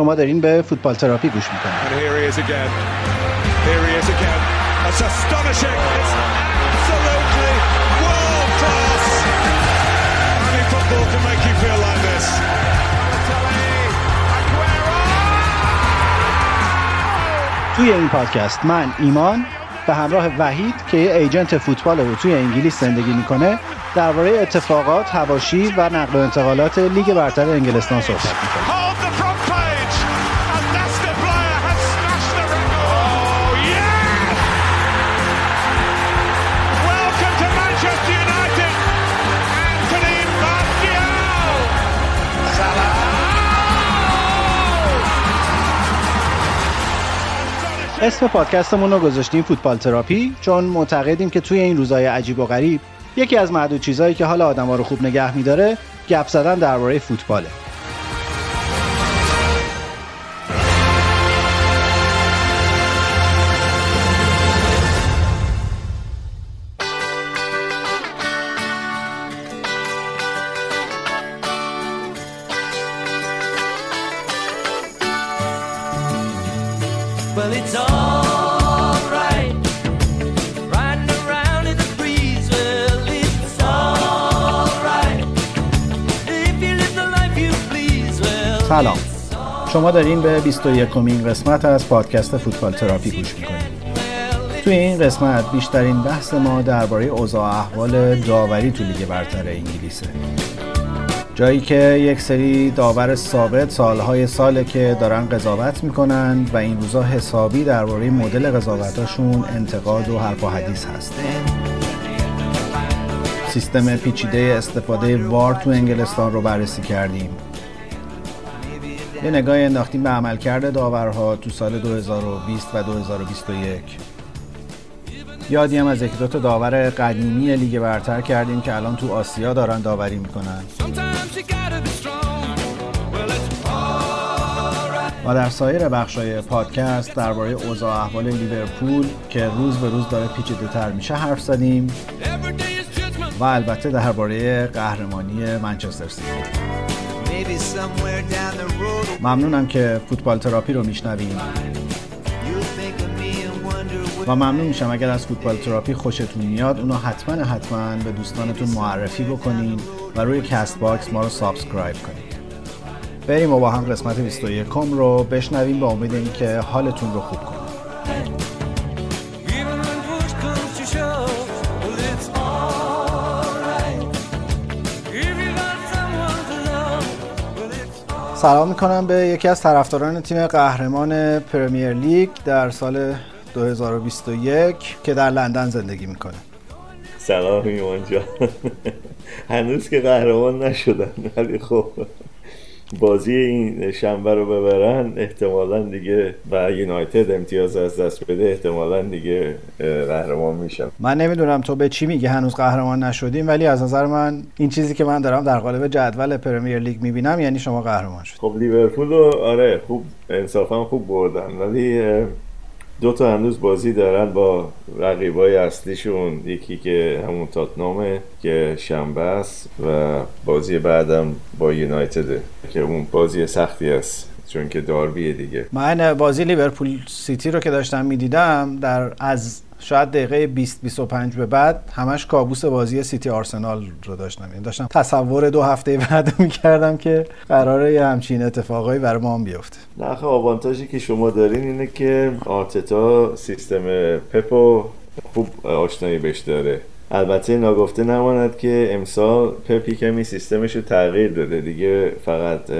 شما دارین به فوتبال تراپی گوش می‌کنید. توی این پادکست من ایمان به همراه وحید که یه ایجنت فوتبال رو توی انگلیس زندگی می‌کنه درباره اتفاقات، هواشی و نقل و انتقالات لیگ برتر انگلستان صحبت می‌کنه. اسم پادکستمون رو گذاشتیم فوتبال تراپی چون معتقدیم که توی این روزهای عجیب و غریب یکی از معدود چیزهایی که حال آدما رو خوب نگه میداره گپ زدن درباره فوتباله. شما دارین به 21 کمین قسمت از پادکست فوتبال تراپی گوش می‌کنید. توی این قسمت بیشترین بحث ما درباره اوضاع احوال داوری تو لیگ برتر انگلیسه. جایی که یک سری داور ثابت سالهای ساله که دارن قضاوت می‌کنن و این روزا حسابی درباره مدل قضاوتاشون انتقاد و حرف و حدیث هست. سیستم پیچیده استفاده وار تو انگلستان رو بررسی کردیم. یه نگاه انداختیم به عملکرد داورها تو سال 2020 و 2021 یادی هم از یک دوتا داور قدیمی لیگ برتر کردیم که الان تو آسیا دارن داوری می‌کنن. و در سایر بخشای پادکست درباره اوضاع احوال لیورپول که روز به روز داره پیچیده تر میشه حرف زدیم. و البته درباره قهرمانی منچستر سیتی. ممنونم که فوتبال تراپی رو میشنویم. و ممنون میشم اگر از فوتبال تراپی خوشتون میاد اونو حتما حتما به دوستانتون معرفی بکنین و روی کست باکس ما رو subscribe کنید بریم و با هم قسمت 21 رو بشنویم به امید اینکه حالتون رو خوب کنید سلام می‌کنم به یکی از طرفداران تیم قهرمان پرمیر لیگ در سال 2021 که در لندن زندگی می‌کنه. سلام ایمان جان. هنوز که قهرمان نشدن ولی خب. بازی این شنبه رو ببرن احتمالا دیگه و یونایتد امتیاز از دست بده احتمالا دیگه قهرمان میشن. من نمی‌دونم تو به چی میگی هنوز قهرمان نشدیم ولی از نظر من این چیزی که من دارم در قالب جدول پرمیر لیگ می‌بینم یعنی شما قهرمان شد خب لیورپول رو آره خوب انصافا خوب بردن ولی دو تا هنوز بازی دارن با رقیبای اصلیشون. یکی که همون تاتنامه که شنبه است و بازی بعدم با یونایتده که اون بازی سختی است. چون که داربیه دیگه. من بازی لیورپول سیتی رو که داشتم می‌دیدم در از شاید دقیقه 20 25 به بعد همش کابوس بازی سیتی آرسنال رو داشتم. یعنی داشتم تصور دو هفته بعد می‌کردم که قراره یه همچین اتفاقایی برای ما هم بیفته. نه خب آوانتاژی که شما دارین اینه که آرتتا سیستم پپو خوب آشنایی بهش داره. البته ناگفته نماند که امسال پپی کمی سیستمش رو تغییر داده. دیگه فقط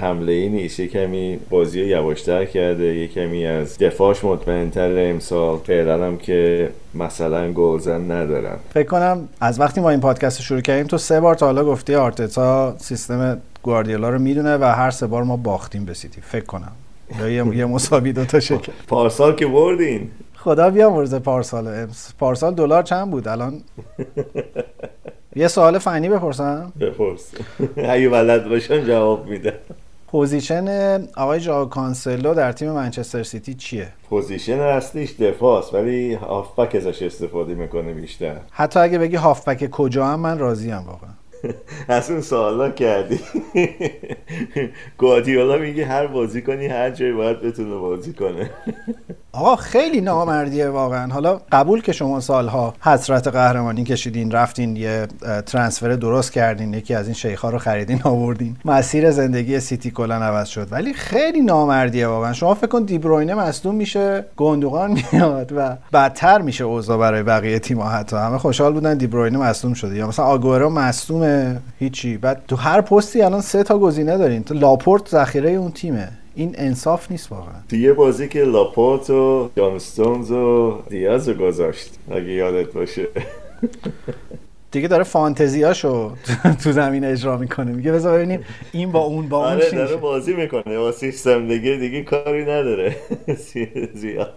حمله ای نیست. کمی بازی یواشتر کرده. یه کمی از دفاعش مطمئنتر امسال. فعلا هم که مثلا گلزن ندارن. فکر کنم از وقتی ما این پادکست شروع کردیم تو سه بار تا حالا گفتی آرتتا سیستم گواردیولا رو می‌دونه و هر سه بار ما باختیم به سیتی. فکر کنم. یا یه مساوی دو تا شکل. پارسال که بردین. خدا بیامرزه پارسال. پارسال دلار چند بود؟ الان یه سوال فنی بپرسم. بپرس. اگه بلد باشم جواب میدم position آقای ژائو کانسلو در تیم منچستر سیتی چیه؟ position اصلیش دفاعست ولی هافبک ازش استفاده می‌کنه بیشتر. حتی اگه بگی هافبک کجا هم من راضی ام واقعا. از اون سوالا کردی. گوادیولا میگه هر بازی کنی هر جایی باید بتونه بازی کنه. آقا خیلی نامردیه واقعا. حالا قبول که شما سالها حسرت قهرمانی کشیدین رفتین یه ترانسفر درست کردین یکی از این شیخها رو خریدین آوردین. مسیر زندگی سیتی کلا عوض شد. ولی خیلی نامردیه واقعا. شما فکر کن دیبروینه مصدوم میشه گندوقان میاد و بدتر میشه اوضاع برای بقیه تیم حتی. همه خوشحال بودن دیبروینه مصدوم شده. یا مثلا آگورو مصدومه هیچی. بعد تو هر پستی الان سه تا گزینه دارین. تو لاپورت ذخیره اون تیمه. این انصاف نیست واقعا. تو یه بازی که لاپورت و جانستونز و دیاز رو گذاشت. اگه یادت باشه. دیگه داره فانتزیاشو تو زمین اجرا می‌کنه. میگه بذار ببینیم این با اون با اون آره داره بازی می‌کنه. با سیستم دیگه دیگه کاری نداره. زیاد.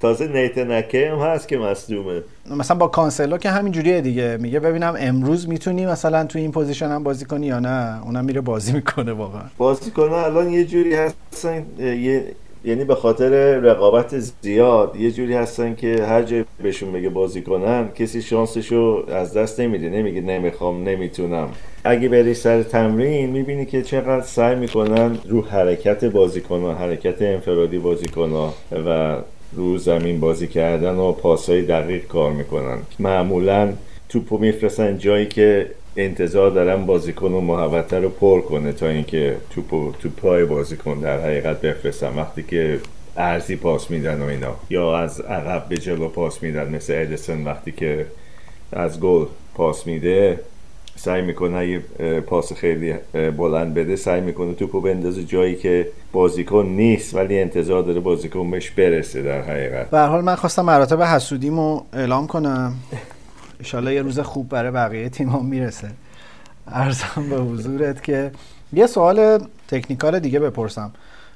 تازه نیتنکه هم هست که مصدومه مثلا با کانسلو که همین جوریه دیگه. میگه ببینم امروز می‌تونی مثلا تو این position هم بازی کنی یا نه؟ اونم میره بازی می‌کنه واقعا. بازی کنه الان یه جوری هستن یه یعنی به خاطر رقابت زیاد یه جوری هستن که هر جای بهشون بگه بازی کنن کسی شانسشو از دست نمیده. نمیگه نمی‌خوام نمی‌تونم. اگه بری سر تمرین می‌بینی که چقدر سعی می‌کنن رو حرکت بازیکنها حرکت انفرادی بازیکنها و رو زمین بازی کردن و پاسهای دقیق کار می‌کنن. معمولا توپو میفرستن جایی که انتظار دارم بازیکن و محوطه رو پر کنه تا اینکه توپ تو پای بازیکن در حقیقت بفرستن. وقتی که ارزی پاس میدن و اینا. یا از عقب به جلو پاس میدن مثل ادیسون وقتی که از گل پاس میده سعی می‌کنه یه پاس خیلی بلند بده سعی می‌کنه توپو بندازه جایی که بازیکن نیست ولی انتظار داره بازیکن بهش برسه در حقیقت. به حال من خواستم مراتب حسودیمو اعلام کنم. انشالله یه روز خوب برای بقیه تیم هم می‌رسه. عرضم به حضورت که یه سوال technical دیگه بپرسم.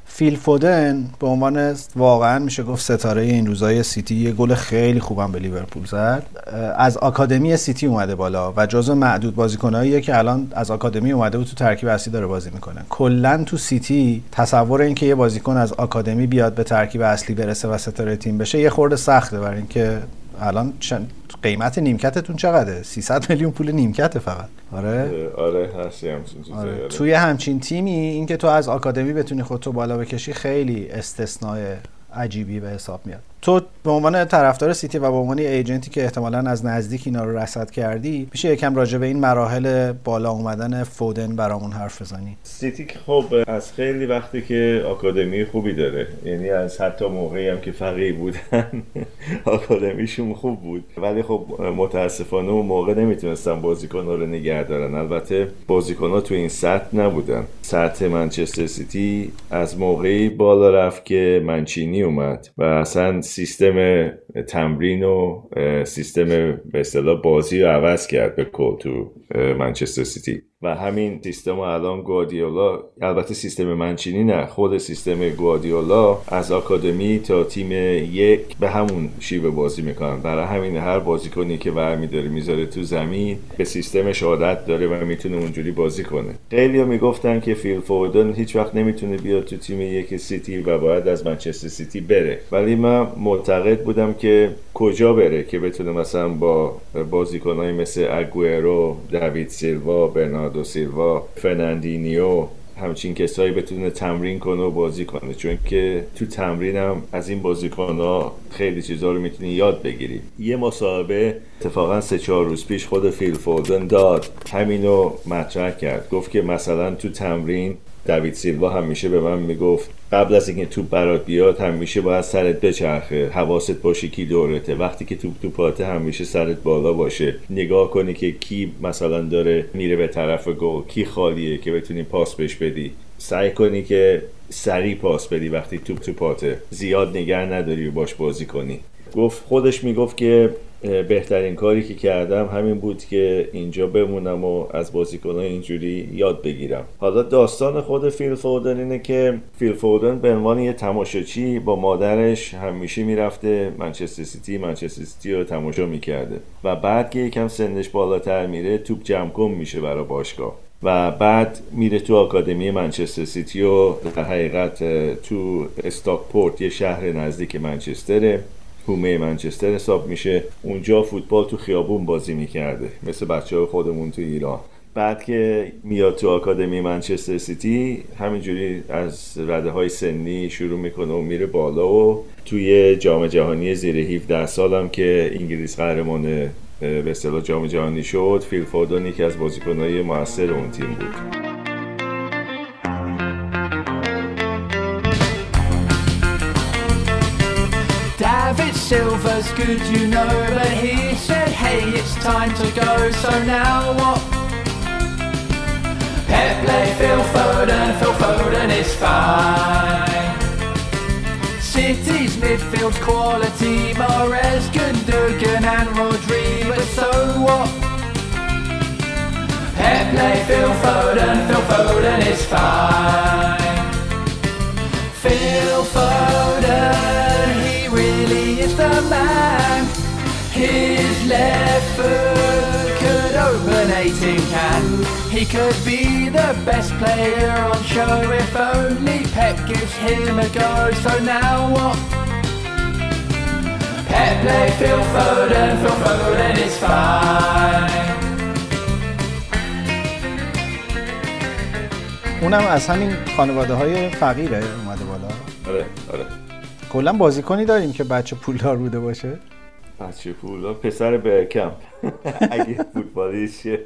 فیل فودن به عنوان واقعا میشه گفت ستاره این روزای سیتی یه گل خیلی خوبم به لیورپول زد. از آکادمی سیتی اومده بالا و جزو معدود بازیکناییه که الان از آکادمی اومده و تو ترکیب اصلی داره بازی می‌کنه. کلا تو سیتی تصور اینکه یه بازیکن از آکادمی بیاد به ترکیب اصلی برسه و ستاره تیم بشه یه خورده سخته برای اینکه الان قیمت نیمکتتون چقدره 300 میلیون پول نیمکت فقط آره آره هست همچین آره. آره. توی همچین تیمی اینکه تو از آکادمی بتونی خودتو بالا بکشی خیلی استثناء عجیبی به حساب میاد تو به عنوان طرفدار سیتی و به عنوان ایجنتی که احتمالا از نزدیک اینا رو رصد کردی میشه یکم راجع به این مراحل بالا اومدن فودن برامون حرف بزنی؟ سیتی خب از خیلی وقتی که آکادمی خوبی داره یعنی از حتی موقعی هم که فقیه بودن آکادمیشون خوب بود. ولی خب متاسفانه اون موقع نمی‌تونستن بازیکن رو نگه دارن. البته بازیکن تو این سطح نبودن. سطح منچستر سیتی از موقعی بالا رفت که منچینی اومد و اصلا سیستم تمرین و سیستم به اصطلاح بازی رو عوض کرد به کل تو منچستر سیتی. و همین سیستم الان گوادیولا البته سیستم منچینی نه خود سیستم گوادیولا از آکادمی تا تیم یک به همون شیوه بازی می‌کنن. برای همین هر بازیکنی که برمیداره می‌ذاره تو زمین به سیستمش عادت داره و می‌تونه اونجوری بازی کنه. خیلی می‌گفتن که فیل فودن هیچ وقت نمی‌تونه بیاد تو تیم یک سیتی و باید از منچستر سیتی بره. ولی من معتقد بودم که کجا بره که بتونه مثلا با بازیکنهای مثل اگوئرو داوید سیلوا برناردو سیلوا فرناندینیو همچین کسایی بتونه تمرین کنه و بازی کنه. چون که تو تمرین هم از این بازیکن ها خیلی چیزها رو می‌تونی یاد بگیری. یه مصاحبه اتفاقا سه چهار روز پیش خود فیل فودن داد. همینو مطرح کرد. گفت که مثلا تو تمرین دوید سیلوا همیشه به من می‌گفت قبل از اینکه توپ برات بیاد همیشه باید سرت بچرخه حواست باشه کی دورته. وقتی که توپ تو پاته همیشه سرت بالا باشه. نگاه کنی که کی مثلا داره میره به طرف گل کی خالیه که بتونی پاس بهش بدی. سعی کنی که سریع پاس بدی وقتی توپ تو پاته زیاد نگه نداری و باش بازی کنی. گفت خودش می‌گفت که بهترین کاری که کردم همین بود که اینجا بمونم و از بازیکنان اینجوری یاد بگیرم. حالا داستان خود فیل فودن اینه که فیل فودن به عنوان یه تماشاچی با مادرش همیشه می‌رفته منچستر سیتی منچستر سیتی رو تماشا می‌کرده و بعد که یکم سنش بالاتر میره توپ جمع کن میشه برای باشگاه و بعد میره تو آکادمی منچستر سیتی و در حقیقت تو استاکپورت یه شهر نزدیک منچستره. هومه منچستر حساب میشه. اونجا فوتبال تو خیابون بازی می‌کرده مثل بچه های خودمون تو ایران. بعد که میاد تو آکادمی منچستر سیتی همینجوری از رده های سنی شروع می‌کنه و میره بالا و توی جام جهانی زیر 17 سالم که انگلیس قهرمان به اصطلاح جام جهانی شد فیل فودن یکی از بازیکنهای موثر اون تیم بود. Silver's good, you know, but he said, hey, it's time to go, so now what? Pep play Phil Foden, Phil Foden is fine. City's midfield quality, Mares, Gundogan and Rodri, but so what? Pep play Phil Foden, Phil Foden is fine. Phil Foden, man. His left foot could open a tin can. He could be the best player on show if only Pep gives him a go. So now what? Pep play Phil Foden, Phil Foden is fine. اونم از همین خانواده های فقیره اومده بالا آره آره کلا بازیکنی داریم که بچه پولدار بوده باشه. بچه پولدار پسر برکم اگه فوتبالیشه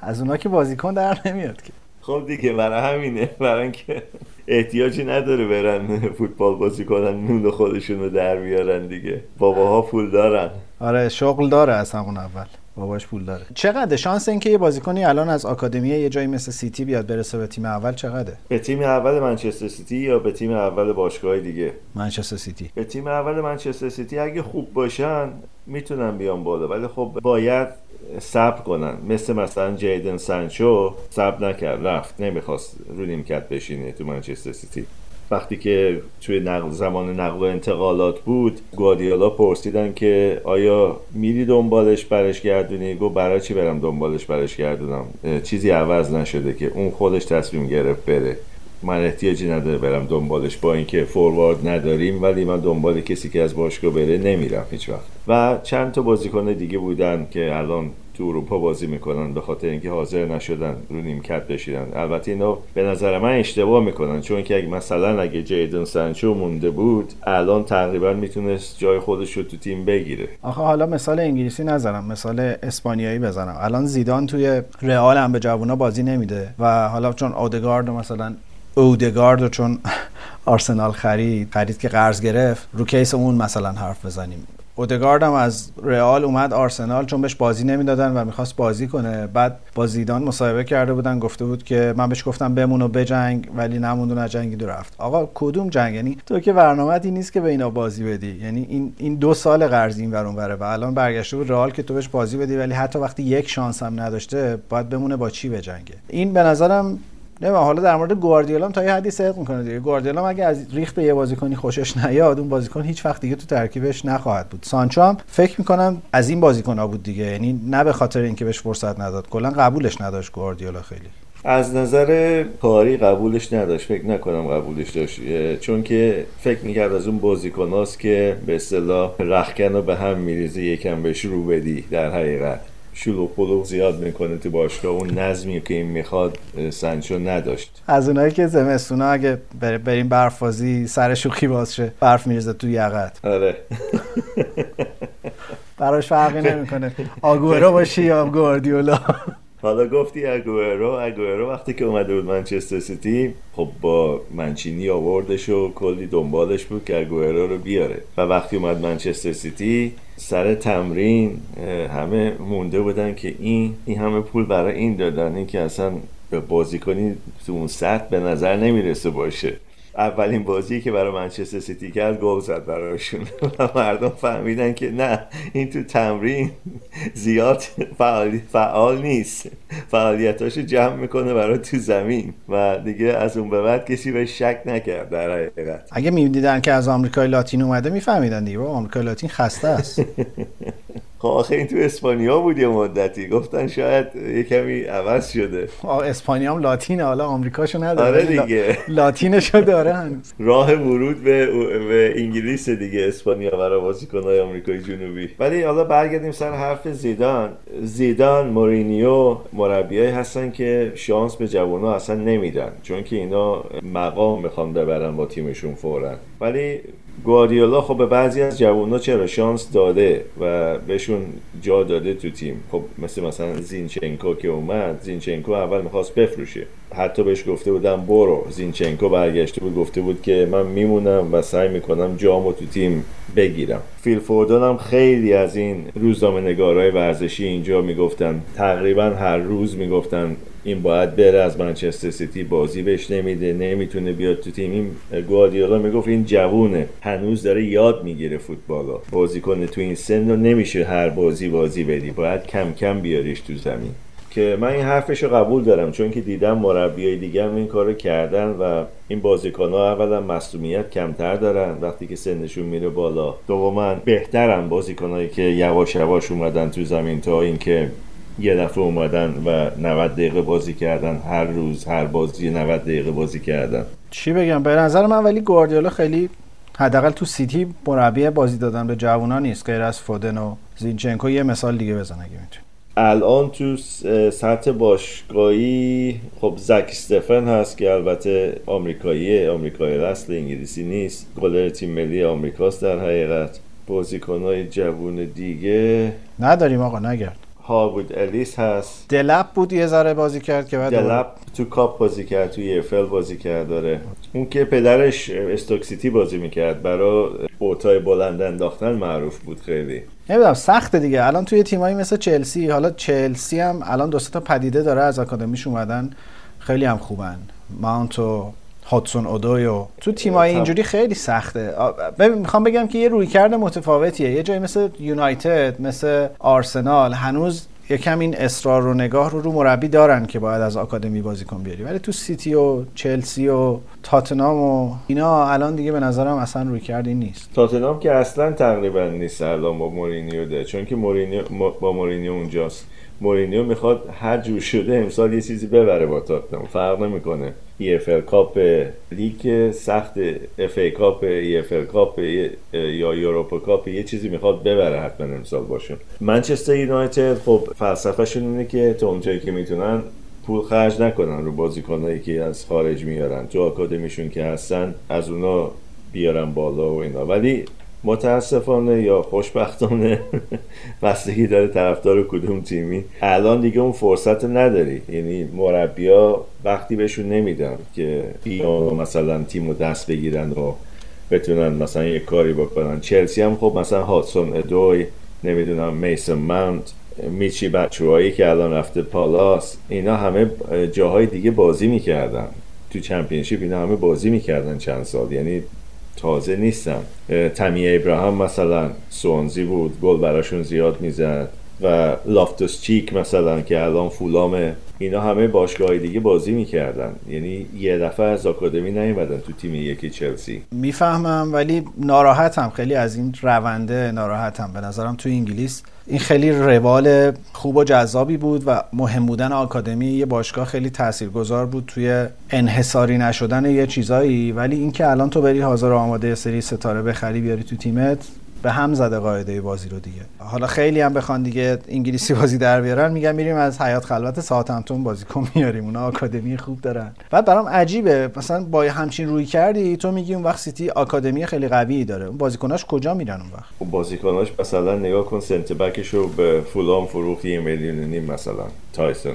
از اونا که بازیکن در نمیاد که. خب دیگه برای همینه. برای اینکه احتیاجی نداره برن فوتبال بازی کنن نون خودشون رو در بیارن دیگه. باباها پول دارن آره شغل داره از همون اول. باباش پول داره. چقدر؟ شانس اینکه یه بازیکنی الان از آکادمی یه جایی مثل سیتی بیاد برسه به تیم اول چقدره؟ به تیم اول منچستر سیتی یا به تیم اول باشگاه دیگه؟ منچستر سیتی. به تیم اول منچستر سیتی اگه خوب باشن می‌تونن بیان بالا ولی خب باید صبر کنن. مثل مثلا جیدن سانچو صبر نکرد رفت نمی‌خواست رو نیمکت بشینه تو منچستر سیتی. وقتی که توی نقل زمان نقل و انتقالات بود گواردیولا پرسیدن که آیا میری دنبالش برش گردونی؟ گفت برای چی برم دنبالش برش گردونم؟ چیزی عوض نشده که اون خودش تصمیم گرفت بره. من احتیاجی نداره برم دنبالش با اینکه فوروارد نداریم ولی من دنبال کسی که از باشگاه بره نمیرم هیچ وقت و چند تا بازیکن دیگه بودن که الان تو اروپا بازی می‌کنن به خاطر اینکه حاضر نشدن رو نیمکت بشینن. البته اینا به نظر من اشتباه می‌کنن چون که اگه مثلا اگه جیدن سانچو مونده بود الان تقریبا می‌تونست جای خودش رو تو تیم بگیره. آخه حالا مثال انگلیسی نزنم مثال اسپانیایی بزنم. الان زیدان توی رئال هم به جوونا بازی نمیده و حالا چون اودگارد مثلا اودگارد چون آرسنال خرید خرید که قرض گرفت رو کیس اون مثلا حرف بزنیم. اودگارد هم از رئال اومد آرسنال چون بهش بازی نمی‌دادن و می‌خواست بازی کنه. بعد با زیدان مصاحبه کرده بودن گفته بود که من بهش گفتم بمون و بجنگ ولی نموند و نجنگید و رفت. آقا کدوم جنگ؟ یعنی تو که برنامه‌ای نیست که به اینا بازی بدی. یعنی این این دو سال قرض این ورون وره. و الان برگشته بود رئال که تو بهش بازی بدی ولی حتی وقتی یک شانس هم نداشته باید بمونه با چی بجنگه. این به نظرم نه حالا در مورد گواردیولا تا یه حدی صدق می‌کنه دیگه. گواردیولا اگه از ریخت یه بازیکنی خوشش نیاد اون بازیکن هیچ وقت دیگه تو ترکیبش نخواهد بود. سانچو هم فکر می‌کنم از این بازیکن‌ها بود دیگه. یعنی نه به خاطر اینکه بهش فرصت نداد. کلا قبولش نداشت گواردیولا خیلی. از نظر کاری قبولش نداشت. فکر نکنم قبولش داشت. چون که فکر می‌کرد از اون بازیکناست که به اصطلاح رخکن رو به هم میریزه یکم بهش رو بدی در حقیقت. شلوغ پلوغ زیاد می‌کنه تو باشگاه. اون نظمی که این می‌خواد سنچو نداشت. از اونایی که زمستونا اگه بریم برفازی سر شوخی باز شه برف میرزه تو یقت آره. براش فرقی نمی‌کنه. آگورو باشی یا گواردیولا. حالا گفتی اگوئرو اگوئرو وقتی که اومده بود منچستر سیتی خب با منچینی آوردش و کلی دنبالش بود که اگوئرو رو بیاره. و وقتی اومد منچستر سیتی سر تمرین همه مونده بودن که این این همه پول برای این دادن. این که اصلا بازیکنی تو اون سطح به نظر نمی‌رسه باشه. اولین بازی که برای منچستر سیتی کرد گل زد براشون و مردم فهمیدن که نه این تو تمرین زیاد فعال, فعال نیست. فعالیتاشو جمع می‌کنه برای تو زمین. و دیگه از اون به بعد کسی به شک نکرد در حقیقت. اگه می‌دیدن که از آمریکای لاتین اومده میفهمیدن دیگه. آمریکای لاتین خسته است. خب آخه این تو اسپانیا بود یه مدتی. گفتن شاید یه کمی عوض شده. اسپانیا هم لاتینه. حالا آمریکاشو نداره. آره دیگه. لاتینشو داره هنوز. راه ورود به, به انگلیس دیگه اسپانیا برای بازیکن‌های آمریکای جنوبی. ولی حالا برگردیم سر حرف زیدان. زیدان مورینیو مربیایی هستن که شانس به جوونا اصلا نمیدن. چون که اینا مقام می‌خوان ببرن با تیمشون فورا. ولی گواردیولا خب به بعضی از جوونا چرا شانس داده و بهشون جا داده تو تیم؟ خب مثل مثلا زینچنکو که اومد زینچنکو اول می‌خواست بفروشه. حتی بهش گفته بودم برو. زینچنکو برگشته بود گفته بود که من میمونم و سعی می‌کنم جامو تو تیم بگیرم. فیل فوردون هم خیلی از این روزنامه نگارای ورزشی اینجا می‌گفتن. تقریبا هر روز می‌گفتن این باید بره از منچستر سیتی بازی بهش نمیده نمی‌تونه بیاد تو تیم. این گواردیولا می‌گفت این جوونه. هنوز داره یاد می‌گیره فوتبالا. بازی کنه تو این سن و نمیشه هر بازی بازی بدی. باید کم کم بیاریش تو زمین. که من این حرفش رو قبول دارم چون که دیدم مربیای دیگه هم این کارو کردن و این بازیکن ها اولا مصومیت کمتر دارن. وقتی که سنشون میره بالا دوما بهترن بازیکنایی که یواش یواش اومدن تو زمین تا اینکه یه دفعه اومدن و 90 دقیقه بازی کردن. هر روز هر بازی 90 دقیقه بازی کردن. چی بگم؟ به نظر من ولی گواردیولا خیلی حداقل تو سیتی مربی بازی دادن به جوونا نیست. غیر از فودن و زینچنکو یه مثال دیگه بزن اگه می‌تونی. الان تو سطح باشگاهی خب زک استفن هست که البته آمریکاییه آمریکایی اصل انگلیسی نیست. گلر تیم ملی آمریکاست در حقیقت. بازیکنهای جوون دیگه. نداریم آقا نگرد. هاوود الیس هست. دلپ بود یه ذره بازی کرد که بعد دلپ تو کاپ بازی کرد تو ایفل بازی کرد داره اون که پدرش استوکسیتی بازی می‌کرد برای بوتای بلند انداختن معروف بود خیلی. نمی‌دونم سخته دیگه. الان توی تیمایی مثل چلسی حالا چلسی هم الان دو تا پدیده داره از آکادمیش اومدن. خیلی هم خوبن. ماونت و هاتسون اودویو تو تیمای اینجوری خیلی سخته. می‌خوام بگم که یه رویکرد متفاوتیه. یه جایی مثل یونایتد مثل آرسنال هنوز یکم این اصرار و نگاه رو رو مربی دارن که باید از آکادمی بازیکن بیاری. ولی تو سیتی و چلسی و تاتنام و اینا الان دیگه به نظرم اصلا روی کردی نیست. تاتنهام که اصلا تقریبا نیست الان با مورینیو دیگه چون که مورینیو با مورینیو اونجاست. مورینیو می‌خواد هر جور شده امسال یه چیزی ببره با تاتنهام فرق نمی‌کنه. EFL Cup لیگ سخت FA Cup EFL Cup یا Europa Cup یه چیزی می‌خواد ببره حتما امسال باشه منچستر یونایتد خب فلسفهشون اینه که تا اونجایی که می‌تونن پول خرج نکنن رو بازیکنایی که از خارج میارن. تو آکادمیشون که هستن از اونا بیارن بالا و اینا. ولی متاسفانه یا خوشبختانه بستگی داره طرفدار کدوم تیمی. الان دیگه اون فرصت نداری. یعنی مربیا وقتی بهشون نمیدن که یا مثلا تیم رو دست بگیرن و بتونن مثلا یه کاری بکنن. چلسی هم خب مثلا هاتسون ادوی نمی‌دونم میسن ماونت میچی بچوهایی که الان رفته پالاس اینا همه جاهای دیگه بازی می‌کردن. تو چمپیونشیپ اینا همه بازی می‌کردن چند سال. یعنی تازه نیستن تمی ابراهام مثلا سوانزی بود گل براشون زیاد می‌زد. و لافتوس چیک مثلا که الان فولامه اینا همه باشگاه دیگه بازی می‌کردن. یعنی یه دفعه از آکادمی نیومدن تو تیم یکی چلسی. می‌فهمم ولی ناراحتم. خیلی از این رونده ناراحتم. به نظرم تو انگلیس این خیلی روال خوب و جذابی بود و مهم بودن آکادمی یه باشگاه خیلی تاثیرگذار بود توی انحصاری نشدن یه چیزایی. ولی اینکه الان تو بری حاضر آماده سری ستاره بخری بیاری تو تیمت به هم زده قاعده بازی رو دیگه. حالا خیلی هم بخوان دیگه انگلیسی بازی در بیارن میگن میریم از حیات خلوت ساوتهمپتون بازیکن میاریم. اونا آکادمی خوب دارن. بعد برام عجیبه. مثلا با همچین رویکردی تو میگی اون وقت سیتی آکادمی خیلی قوی داره. اون بازیکناش کجا میرن اون وقت؟ بازیکناش مثلا نگاه کن center back ش رو به فولهام فروختی یه میلیون نیم مثلا. توسین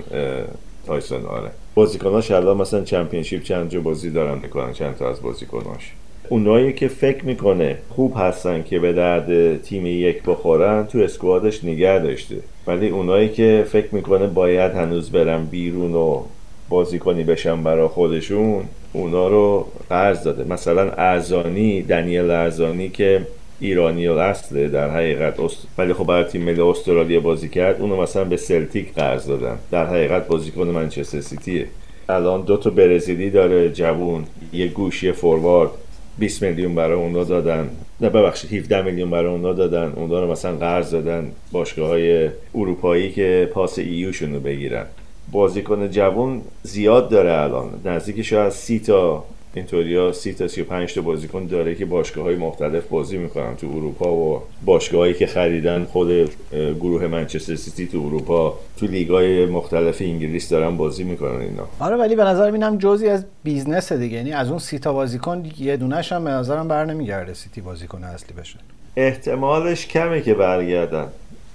توسین آره. بازیکناش الان مثلا Championship چند جا بازی دارن می‌کنن چند تا از بازیکناش. اونایی که فکر می‌کنه خوب هستن که به درد تیم یک بخورن تو اسکوادش نگه داشته. ولی اونایی که فکر می‌کنه باید هنوز برن بیرون و بازیکنی بشن برا خودشون اونا رو قرض داده. مثلا ارزانی دنیل ارزانی که ایرانی اصله در حقیقت ولی خب برای تیم ملی استرالیا بازی کرد اونو مثلا به سلتیک قرض دادن. در حقیقت بازیکن منچستر سیتیه. الان دو تا برزیلی داره جوون یه گوشی فوروارد. 20 میلیون برای اونا دادن. نه ببخشید 17 میلیون برای اونا دادن. اونا رو مثلا قرض دادن باشگاه های اروپایی که پاس ایوشون رو بگیرن. بازیکن جوان زیاد داره الان. نزدیک شاید سی تا اینطوریا سی تا 35 تا بازیکن داره که باشگاه های مختلف بازی می‌کنن تو اروپا و باشگاهایی که خریدن خود گروه منچستر سیتی تو اروپا تو لیگای مختلف انگلیس دارن بازی می‌کنن اینا. آره ولی به نظر اینم جزئی از business دیگه. یعنی از اون سی تا بازیکن یه دونش هم به نظرم بر نمیگرده سیتی بازیکن اصلی بشه. احتمالش کمه که برگردن.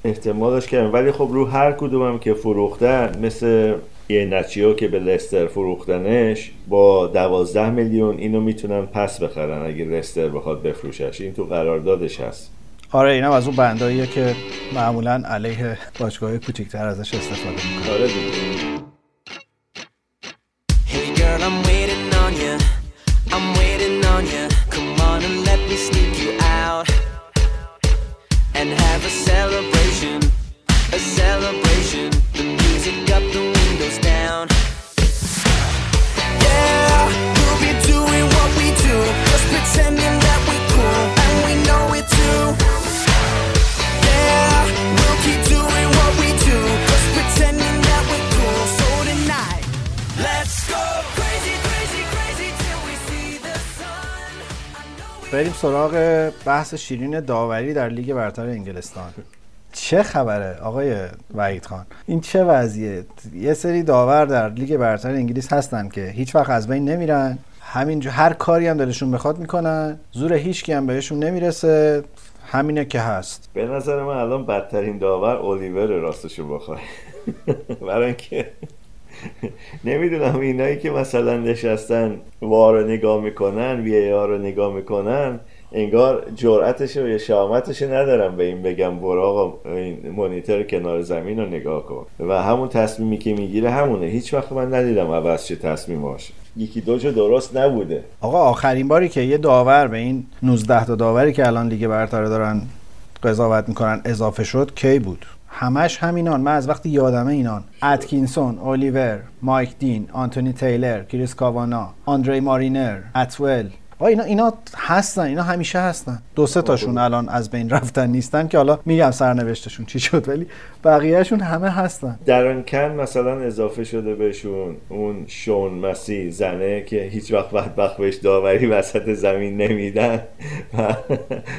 احتمالش کمه. ولی خب رو هر کدومم که فروختن مثل ایهناچو که به لستر فروختنش با دوازده میلیون اینو می‌تونن پس بخرن اگه لستر بخواد بفروشش. این تو قراردادش هست. آره اینم از اون بنداییه که معمولا علیه باشگاه کوچیکتر ازش استفاده می‌کنه آره دیگه. بریم سراغ بحث شیرین داوری در لیگ برتر انگلستان. چه خبره آقای وحید خان؟ این چه وضعیه؟ یه سری داور در لیگ برتر انگلیس هستن که هیچ وقت از بین نمیرن. همینجور هر کاری هم دلشون بخواد می‌کنن. زور هیچ هم بهشون نمی‌رسه. همینه که هست. به نظر من الان بدترین داور الیور راستشو بخوای برای اینکه نمی‌دونم اینایی که مثلا نشستن وار رو نگاه می‌کنن وی ها رو نگاه می‌کنن انگار جرأتش و یا شهامتش ندارم به این بگم برو آقا این مانیتور کنار زمین رو نگاه کن. و همون تصمیمی که می‌گیره همونه. هیچ وقت من ندیدم عوض چه تصمیم باشه. یکی دو جا درست نبوده. آقا آخرین باری که یه داور به این 19 تا داوری که الان لیگ برتر دارن قضاوت می‌کنن اضافه شد کی بود؟ همش همینان من از وقتی یادمه اینان. اتکینسون الیور مایک دین آنتونی تیلر کریس کاوانا آندری مارینر اتول آقا اینا اینا هستن اینا همیشه هستن. دو سه تاشون الان از بین رفتن نیستن که حالا میگم سرنوشتشون چی شد ولی بقیهشون همه هستن. در کن مثلا اضافه شده بهشون اون شون مسی زنه که هیچ وقت بدبخت بهش داوری وسط زمین نمیدن و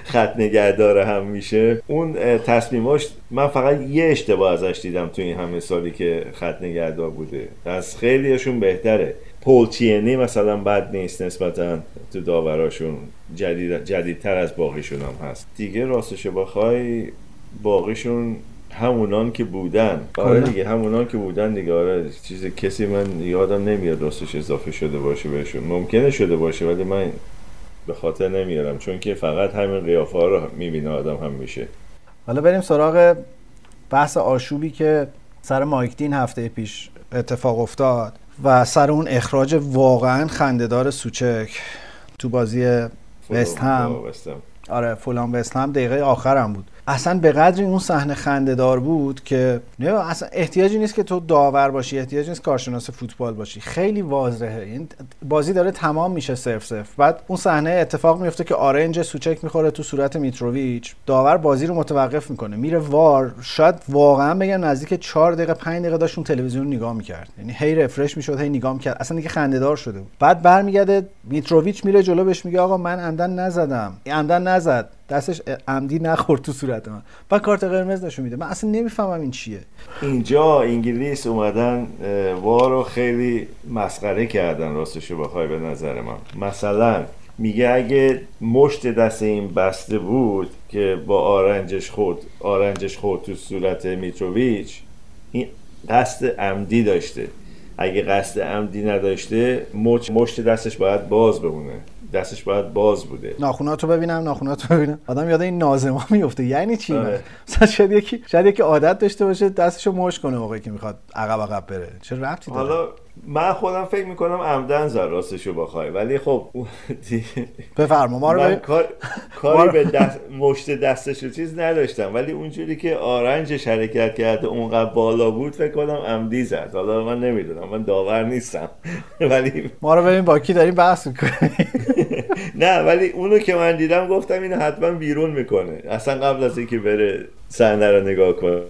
خط نگهدار هم میشه. اون تصمیماش من فقط یه اشتباه ازش دیدم تو این همه سالی که خط نگهدار بوده. از خیلیشون بهتره. پول چینی مثلا بد نیست نسبتا تو داوراشون. جدید جدیدتر از باقیشون هم هست. دیگه راستش بخوای باقیشون همونان که بودن. آره کلا. دیگه همونان که بودن دیگه آره چیز کسی من یادم نمیاد راستش اضافه شده باشه بهشون. ممکنه شده باشه ولی من به خاطر نمیارم. چون که فقط همین قیافه ها رو می‌بینه آدم هم میشه حالا بریم سراغ بحث آشوبی که سر مایک دین هفته پیش اتفاق افتاد. و سر اون اخراج واقعا خندهدار سوچک تو بازی وست هم. آره فلان وست هم دقیقه آخرم بود اصلا به قدری اون صحنه خندهدار بود که نه اصلا احتیاجی نیست که تو داور باشی احتیاجی نیست کارشناس فوتبال باشی. خیلی واضحه. این بازی داره تمام میشه صرف صرف بعد اون صحنه اتفاق میفته که آرنج سوچک می‌خوره تو صورت میتروویچ. داور بازی رو متوقف می‌کنه. میره وار. شاید واقعا بگم نزدیک 4 دقیقه 5 دقیقه داشت تلویزیون نگاه می‌کرد. یعنی هی رفرش می‌شد هی نگاه می‌کرد. اصلا دیگه خندهدار شده بود. بعد برمیگرده میتروویچ میره جلو بهش میگه آقا من عمدن نزدم. عمدن نزد. دستش عمدی نخورد تو صورت من. بعد کارت قرمز نشون میده. من اصلا نمی‌فهمم این چیه. اینجا انگلیس اومدن اه، وار رو خیلی مسخره کردن راستشو بخوای به نظر من. مثلا میگه اگه مشت دست این بسته بود که با آرنجش خورد آرنجش خورد تو صورت میتروویچ این قصد عمدی داشته. اگه قصد عمدی نداشته مشت دستش باید باز بمونه. دستش باید باز بوده. ناخوناتو ببینم ناخوناتو ببینم. آدم یاد این نازما میفته یعنی چی؟ آره. مثلا شاید یکی شاید یکی عادت داشته باشه دستشو مش کنه موقعی که می‌خواد عقب عقب بره. چه ربطی داره؟ حالا من خودم فکر می‌کنم عمدن زد راستشو بخوای. ولی خب بفرما ما رو. کار... کاری به دست... مشت دستش چیز نداشتم. ولی اونجوری که آرنجش حرکت کرده اونقدر بالا بود فکر کنم عمدی زد. حالا من نمی‌دونم. من داور نیستم. ولی ما رو ببین با کی داریم بحث می‌کنیم. نه ولی اونو که من دیدم گفتم اینو حتما بیرون می‌کنه. اصلا قبل از اینکه بره صحنه رو نگاه کنه.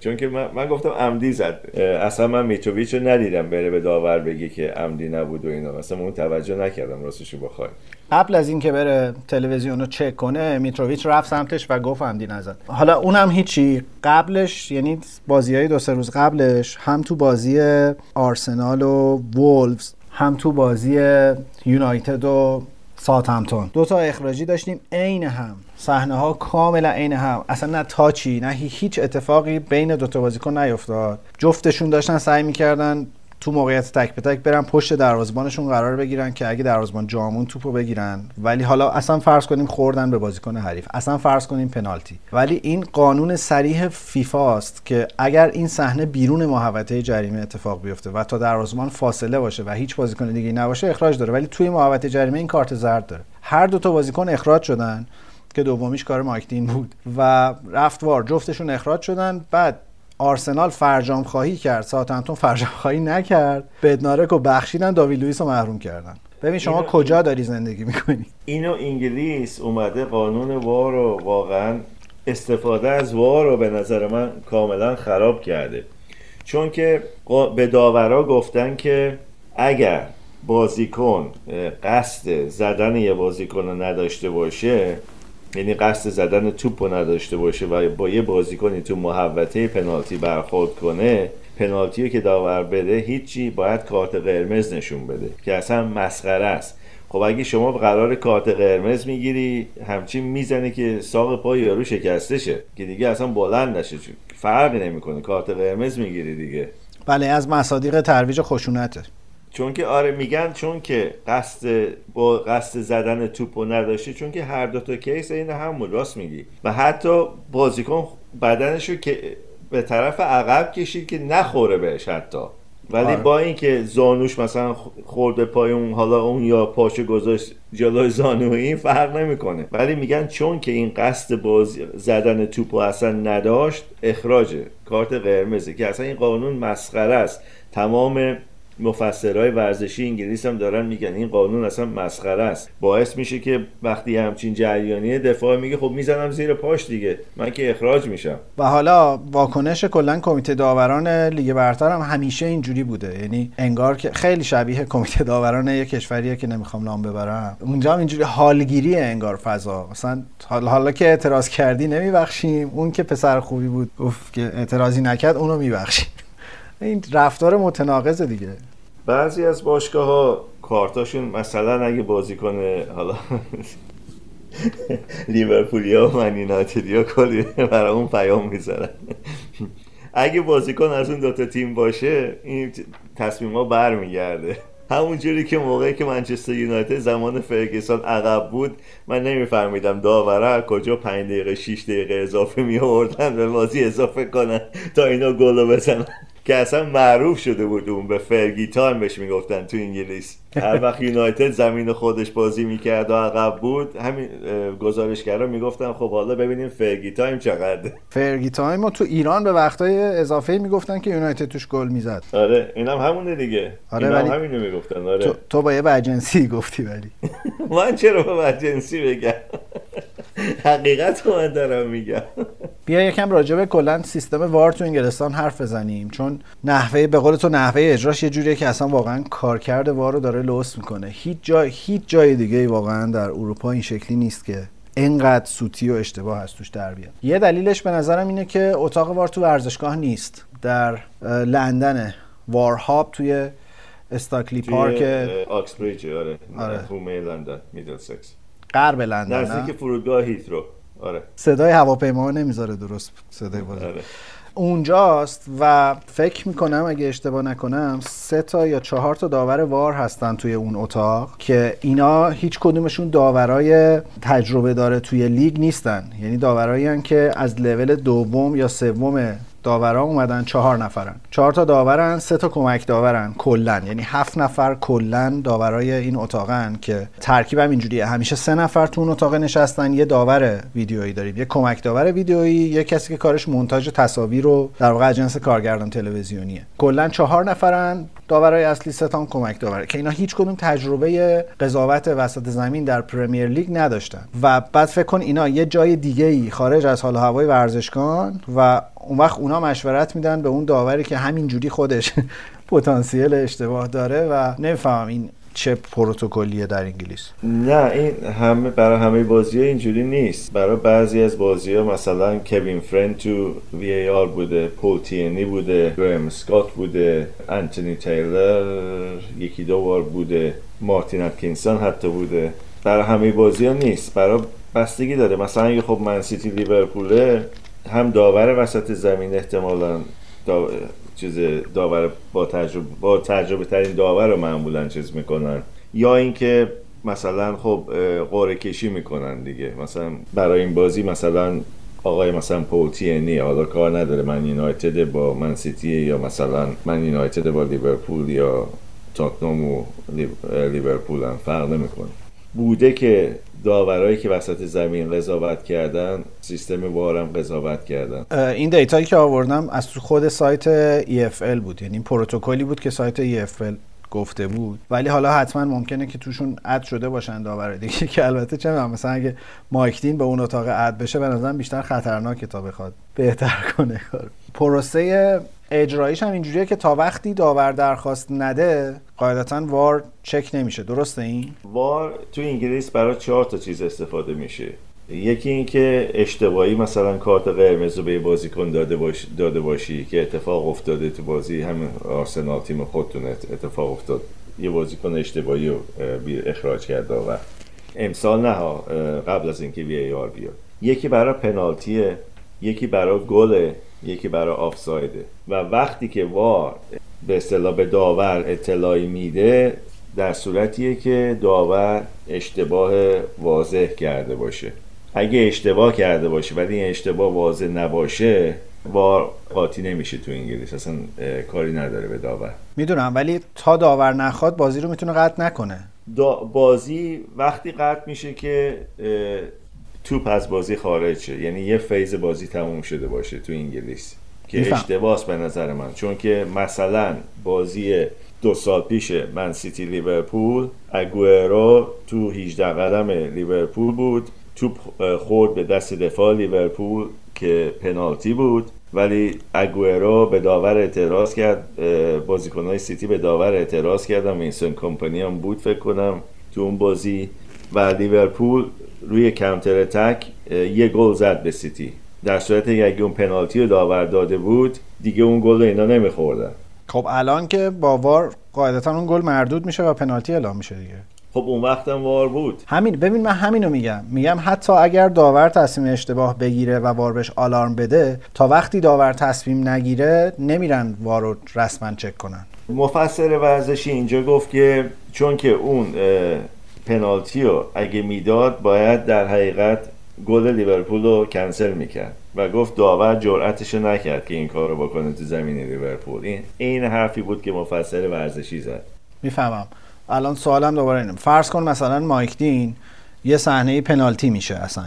چون که من, من گفتم عمدی زد. اصلا من میتروویچ رو ندیدم بره به داور بگی که عمدی نبود و اینا. مثلا اون توجه نکردم راستشو بخوای قبل از اینکه بره تلویزیون رو چک کنه میتروویچ رفت سمتش و گفت عمدی نزد. حالا اونم هیچی. قبلش یعنی بازی های دو سه روز قبلش هم تو بازی آرسنال و وولفز هم تو بازی یونایتد و ساوثهمپتون دو تا اخراجی داشتیم عین هم. صحنه ها کاملا عین هم. اصلا نه تاچی نه هی- هیچ اتفاقی بین دو تا بازیکن نیفتاد. جفتشون داشتن سعی می‌کردن تو موقعیت تک به تک برن پشت دروازه‌بانشون قرار بگیرن که اگه دروازه‌بان جامون توپو بگیرن. ولی حالا اصلا فرض کنیم خوردن به بازیکن حریف. اصلا فرض کنیم پنالتی. ولی این قانون صریح فیفا است که اگر این صحنه بیرون محوطه جریمه اتفاق بیفته و تا دروازه‌بان فاصله باشه و هیچ بازیکن دیگه نباشه اخراج داره. ولی توی محوطه جریمه این کارت زرد داره. هر دو تا بازیکن اخراج شدن که دومیش کار مایکدین بود و رفت وار. جفتشون اخراج شدن. بعد آرسنال فرجام خواهی کرد. ساعتمتون فرجام خواهی نکرد. بدنارک رو بخشیدن داوید لوئیس رو محروم کردن. ببین شما اینو- کجا داری زندگی می‌کنی؟ اینو انگلیس اومده قانون وار رو واقعا استفاده از وار رو به نظر من کاملا خراب کرده. چون که به داورا گفتن که اگر بازیکن قصد زدن یه بازیکن رو نداشته باشه یعنی قصد زدن توپ رو نداشته باشه و با یه بازیکنی تو محوطه پنالتی برخورد کنه پنالتی رو که داور بده هیچی باید کارت قرمز نشون بده که اصلا مسخره است. خب اگه شما قرار کارت قرمز می‌گیری همچین می‌زنه که ساق پای یارو شکسته شه که دیگه اصلا بلند نشه. فرقی نمی‌کنه. کارت قرمز می‌گیری دیگه. بله از مصادیق ترویج خشونته چون که آره میگن چون که قصد با قصد زدن توپو نداشته چون که هر دو تا کیس این همون راست میگی. و حتی بازیکن بدنشو که به طرف عقب کشید که نخوره بهش حتی. ولی آره. با اینکه زانوش مثلا خورد به پای اون حالا اون یا پاشو گذاشت جلوی زانو این فرق نمی‌کنه. ولی میگن چون که این قصد بازی زدن توپو اصلا نداشت اخراجه. کارت قرمزه که اصلا این قانون مسخره است. تمام مفسرهای ورزشی انگلیس هم دارن میگن. این قانون اصلا مسخره است. باعث میشه که وقتی همچین جریانی دفاع میگه خب می‌زنم زیر پاش دیگه. من که اخراج میشم. و حالا واکنش کلا کمیته داوران لیگ برتر هم همیشه اینجوری بوده. یعنی انگار که خیلی شبیه کمیته داوران یک کشوریه که نمی‌خوام نام ببرم. اونجا هم اینجوری حالگیری انگار فضا. مثلا حالا, که اعتراض کردی نمیبخشیم. اون که پسر خوبی بود گفت که اعتراضی نکرد اونو میبخشیم. این رفتار متناقض دیگه. بعضی از باشگاه ها کارتاشون مثلا اگه بازی کنه حالا لیورپولیا و من یونایتدیا کلی برای اون پیام می‌ذارن. اگه بازیکن از اون دوتا تیم باشه این تصمیم ها همون جوری که موقعی که منچستر یونایتد زمان فرگسون عقب بود من نمیفهمیدم داوره کجا 5 دقیقه 6 دقیقه اضافه می آوردن به بازی اضافه کنن تا اینا گل رو بزنن. که اصلا معروف شده بود اون به Fergie time بهش می‌گفتن تو انگلیس. هر وقت یونایتد زمین خودش بازی می‌کرد و عقب بود همین گزارشگرا می‌گفتن خب حالا ببینیم Fergie time چقدر Fergie time تو ایران به وقتای اضافه می‌گفتن که یونایتد توش گل می‌زد. آره اینم همونه دیگه. آره، اینا هم ولی- همینو می‌گفتن آره. تو, تو با یه بدجنسی گفتی ولی. من چرا بدجنسی بگم؟ حقیقت رو من دارم میگم. بیا یکم راجع به کلا سیستم وار تو انگلستان حرف بزنیم. چون نحوه به قول تو نحوه اجراش یه جوریه که اصلا واقعا کارکرد وار رو داره لوس می‌کنه. هیچ جای هیچ جای دیگه واقعا در اروپا این شکلی نیست که اینقدر سوتی و اشتباه از توش در بیاد. یه دلیلش به نظرم اینه که اتاق وار تو ورزشگاه نیست. در لندن وار هاب توی استاکلی پارک آکسبریج آره. آره. لندن میدل سکس غرب لندن؟ نزدیک فرودگاه هیترو. آره. صدای هواپیما نمی‌ذاره درست صدای بازی. آره. اونجاست و فکر می‌کنم اگه اشتباه نکنم سه تا یا چهار تا داور VAR هستن توی اون اتاق که اینا هیچ کدومشون داورای تجربه داره توی لیگ نیستن. یعنی داورایی که از لول دوم یا سوم داورا اومدن چهار نفرن. چهار تا داورن سه تا کمک داورن کلا یعنی هفت نفر کلا داورای این اتاقن که ترکیبم اینجوریه. همیشه سه نفر تو اون اتاق نشستن. یه داور ویدیویی داریم. یه کمک داور ویدیویی یه کسی که کارش مونتاژ تصاویر رو در واقع اجنس کارگردان تلویزیونیه. کلا چهار نفرن. داورای اصلی ستان کمک داوره که اینا هیچ کدوم تجربه قضاوت وسط زمین در پریمیر لیگ نداشتن. و بعد فکر کن اینا یه جای دیگه ای خارج از حال هوای ورزشگان و اون وقت اونا مشورت میدن به اون داوری که همینجوری خودش پتانسیل اشتباه داره و نمی‌فهمم این چه پروتکلیه در انگلیس؟ نه این همه برای همه بازی ها اینجوری نیست. برای بعضی از بازی ها مثلا کوین فرند تو VAR بوده پول تیرنی بوده گرام سکات بوده انتونی تیلر یکی دو بار بوده مارتین اتکینسون حتی بوده. برای همه بازی ها نیست. برای بستگی داره. مثلا اگه خب من سیتی لیورپوله هم داور وسط زمین احتمالا دا... چیز داور با تجربه با تجربه ترین داور رو معمولا چیز می‌کنن. یا اینکه مثلا خب قرعه کشی می‌کنن دیگه. مثلا برای این بازی مثلا آقای مثلا پول تیرنی حالا کار نداره من یونایتد با من سیتی یا مثلا من یونایتد با لیورپول یا تاتنام و لیورپول هم فرق نمی‌کنه. بوده که داورایی که وسط زمین قضاوت کردن سیستم وارم قضاوت کردن. این دیتایی که آوردم از تو خود سایت EFL بود. یعنی این پروتکلی بود که سایت EFL گفته بود. ولی حالا حتما ممکنه که توشون اد شده باشن داور دیگه که البته چه مثلا اگه مایکدین به اون اتاق اد بشه به نظرم بیشتر خطرناکه تا بخواد بهتر کنه کار. پروسه اجراییش هم اینجوریه که تا وقتی داور درخواست نده قاعدتا وار چک نمیشه. درسته این؟ وار تو انگلیس برای چهار تا چیز استفاده میشه. یکی اینکه اشتباهی مثلا کارت قرمز رو به بازیکن داده, باش داده باشی که اتفاق افتاده تو بازی. همین آرسنال تیم خودتون ات- اتفاق افتاد. یه بازیکن اشتباهی رو اخراج کرد و امسال نه قبل از اینکه وی ای آر بیاد. یکی برای پنالتیه یکی برای گله. یکی برای آفسایده. و وقتی که وار به اصطلاح به داور اطلاعی میده در صورتیه که داور اشتباه واضح کرده باشه. اگه اشتباه کرده باشه ولی این اشتباه واضح نباشه وار قاطی نمیشه تو انگلیس. اصلا کاری نداره به داور. می‌دونم ولی تا داور نخواد بازی رو می‌تونه قطع نکنه. دا بازی وقتی قطع میشه که توپ از بازی خارج شه. یعنی یه phase بازی تموم شده باشه تو انگلیس که. اشتباهست به نظر من. چون که مثلا بازی دو سال پیش من سیتی لیورپول اگوئرو تو 18 قدم لیورپول بود. توپ خورد به دست دفاع لیورپول که پنالتی بود. ولی اگوئرو به داور اعتراض کرد. بازیکنهای سیتی به داور اعتراض کردن. وینسنت کمپانی هم بود فکر کنم تو اون بازی. و لیورپول روی counter attack اه، یه گل زد به سیتی. در صورتی که اگه اون پنالتی رو داور داده بود دیگه اون گل رو اینا نمیخوردن. خب الان که با VAR قاعدتا اون گل مردود میشه و پنالتی اعلام میشه دیگه. خب اون وقت هم VAR بود. همین ببین من همینو میگم. میگم حتی اگر داور تصمیم اشتباه بگیره و VAR بهش آلارم بده تا وقتی داور تصمیم نگیره نمیرن VAR رو رسما چک کنن. مفسر ورزشی اینجا گفت که چون که اون پنالتی رو اگه می‌داد باید در حقیقت گل لیورپول رو کنسل می‌کرد و گفت داور جرأتش نکرد که این کار رو بکنه تو زمین لیورپول. این این حرفی بود که مفسر ورزشی زد. می‌فهمم. الان سوالم دوباره اینه. فرض کن مثلا مایک دین یه صحنه پنالتی میشه اصلا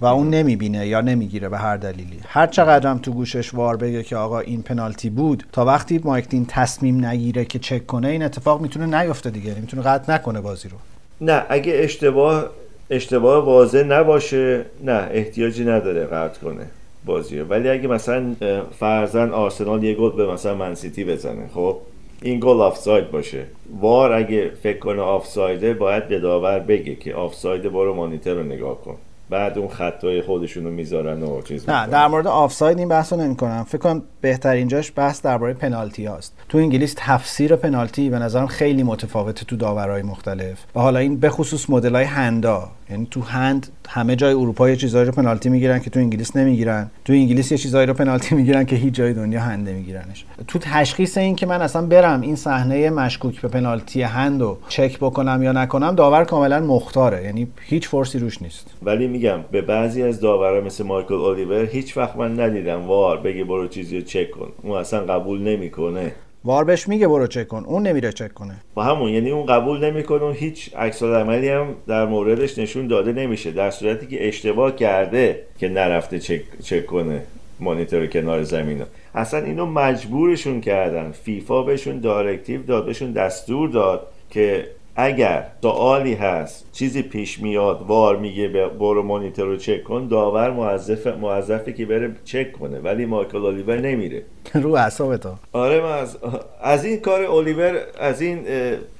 و اون نمی‌بینه یا نمی‌گیره به هر دلیلی. هر چقدرم تو گوشش وار بگه که آقا این پنالتی بود تا وقتی مایک دین تصمیم نگیره که چک کنه این اتفاق می‌تونه نیفته دیگه. می‌تونه قطع نکنه بازی رو. نه اگه اشتباه اشتباه واضح نباشه نه احتیاجی نداره قطع کنه بازی رو. ولی اگه مثلا فرضاً آرسنال یه گل به مثلا من سیتی بزنه خب این گل آفساید باشه VAR اگه فکر کنه آفسایده باید به داور بگه که آفسایده برو مانیتور رو نگاه کن بعد اون خطای خودشون رو می‌ذارن و چیز نه می‌کنن. در مورد آفساید این بحث رو نمی کنم فکر کنم بهترین جاش بحث درباره پنالتی هاست. تو انگلیس تفسیر پنالتی به نظرم خیلی متفاوته تو داورهای مختلف. و حالا این به خصوص مدل های hand ا. یعنی تو hand همه جای اروپا یه چیزایی رو پنالتی می‌گیرن که تو انگلیس نمی‌گیرن. تو انگلیس یه چیزایی رو پنالتی می‌گیرن که هیچ جای دنیا hand نمیگیرنش تو تشخیص این که من اصلا برم این صحنه مشکوک به پنالتی هند رو چک بکنم یا نکنم داور کاملا مختاره. یعنی هیچ فرسی روش نیست. ولی میگم به بعضی از داورا مثل مایکل الیور هیچ وقت من ندیدم وار بگه برو چیزی رو چک کن. اون اصلا قبول نمی‌کنه. وار بهش میگه برو چک کن. اون نمیره چک کنه. با همون یعنی اون قبول نمی‌کنه هیچ عکس عملی هم در موردش نشون داده نمیشه. در صورتی که اشتباه کرده که نرفته چک, چک کنه مانیتور کنار زمین. اصلا اینو مجبورشون کردن. فیفا بهشون directive داد بهشون دستور داد که اگر سوالی هست چیزی پیش میاد VAR میگه برو مانیتور رو چک کن داور موظف موظفه که بره چک کنه ولی مایکل الیور نمیره. رو اعصاب تو آره من از, از این کار الیور از این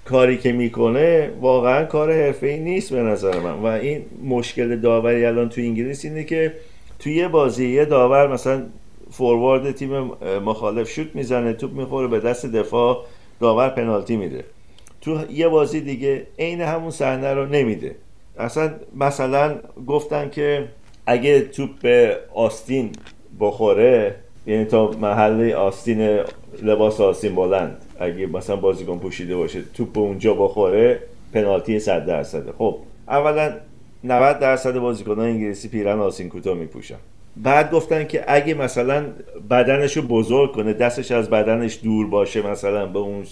کاری که می‌کنه واقعا کار حرفه ای نیست به نظر من. و این مشکل داوری الان تو انگلیس اینه که توی یه بازی یه داور مثلا فوروارد تیم مخالف شوت می‌زنه توپ می‌خوره به دست دفاع داور پنالتی میده. تو یه بازی دیگه عین همون صحنه رو نمیده. اصلا مثلا گفتن که اگه توپ به آستین بخوره یعنی تا محل آستین لباس آستین بلند اگه مثلا بازیکن پوشیده باشه توپ به اونجا بخوره پنالتی 100 درصده. خب اولا 90 درصد بازیکنان انگلیسی پیرن آستین کوتاه میپوشن. بعد گفتن که اگه مثلا بدنش رو بزرگ کنه دستش از بدنش دور باشه مثلا به اون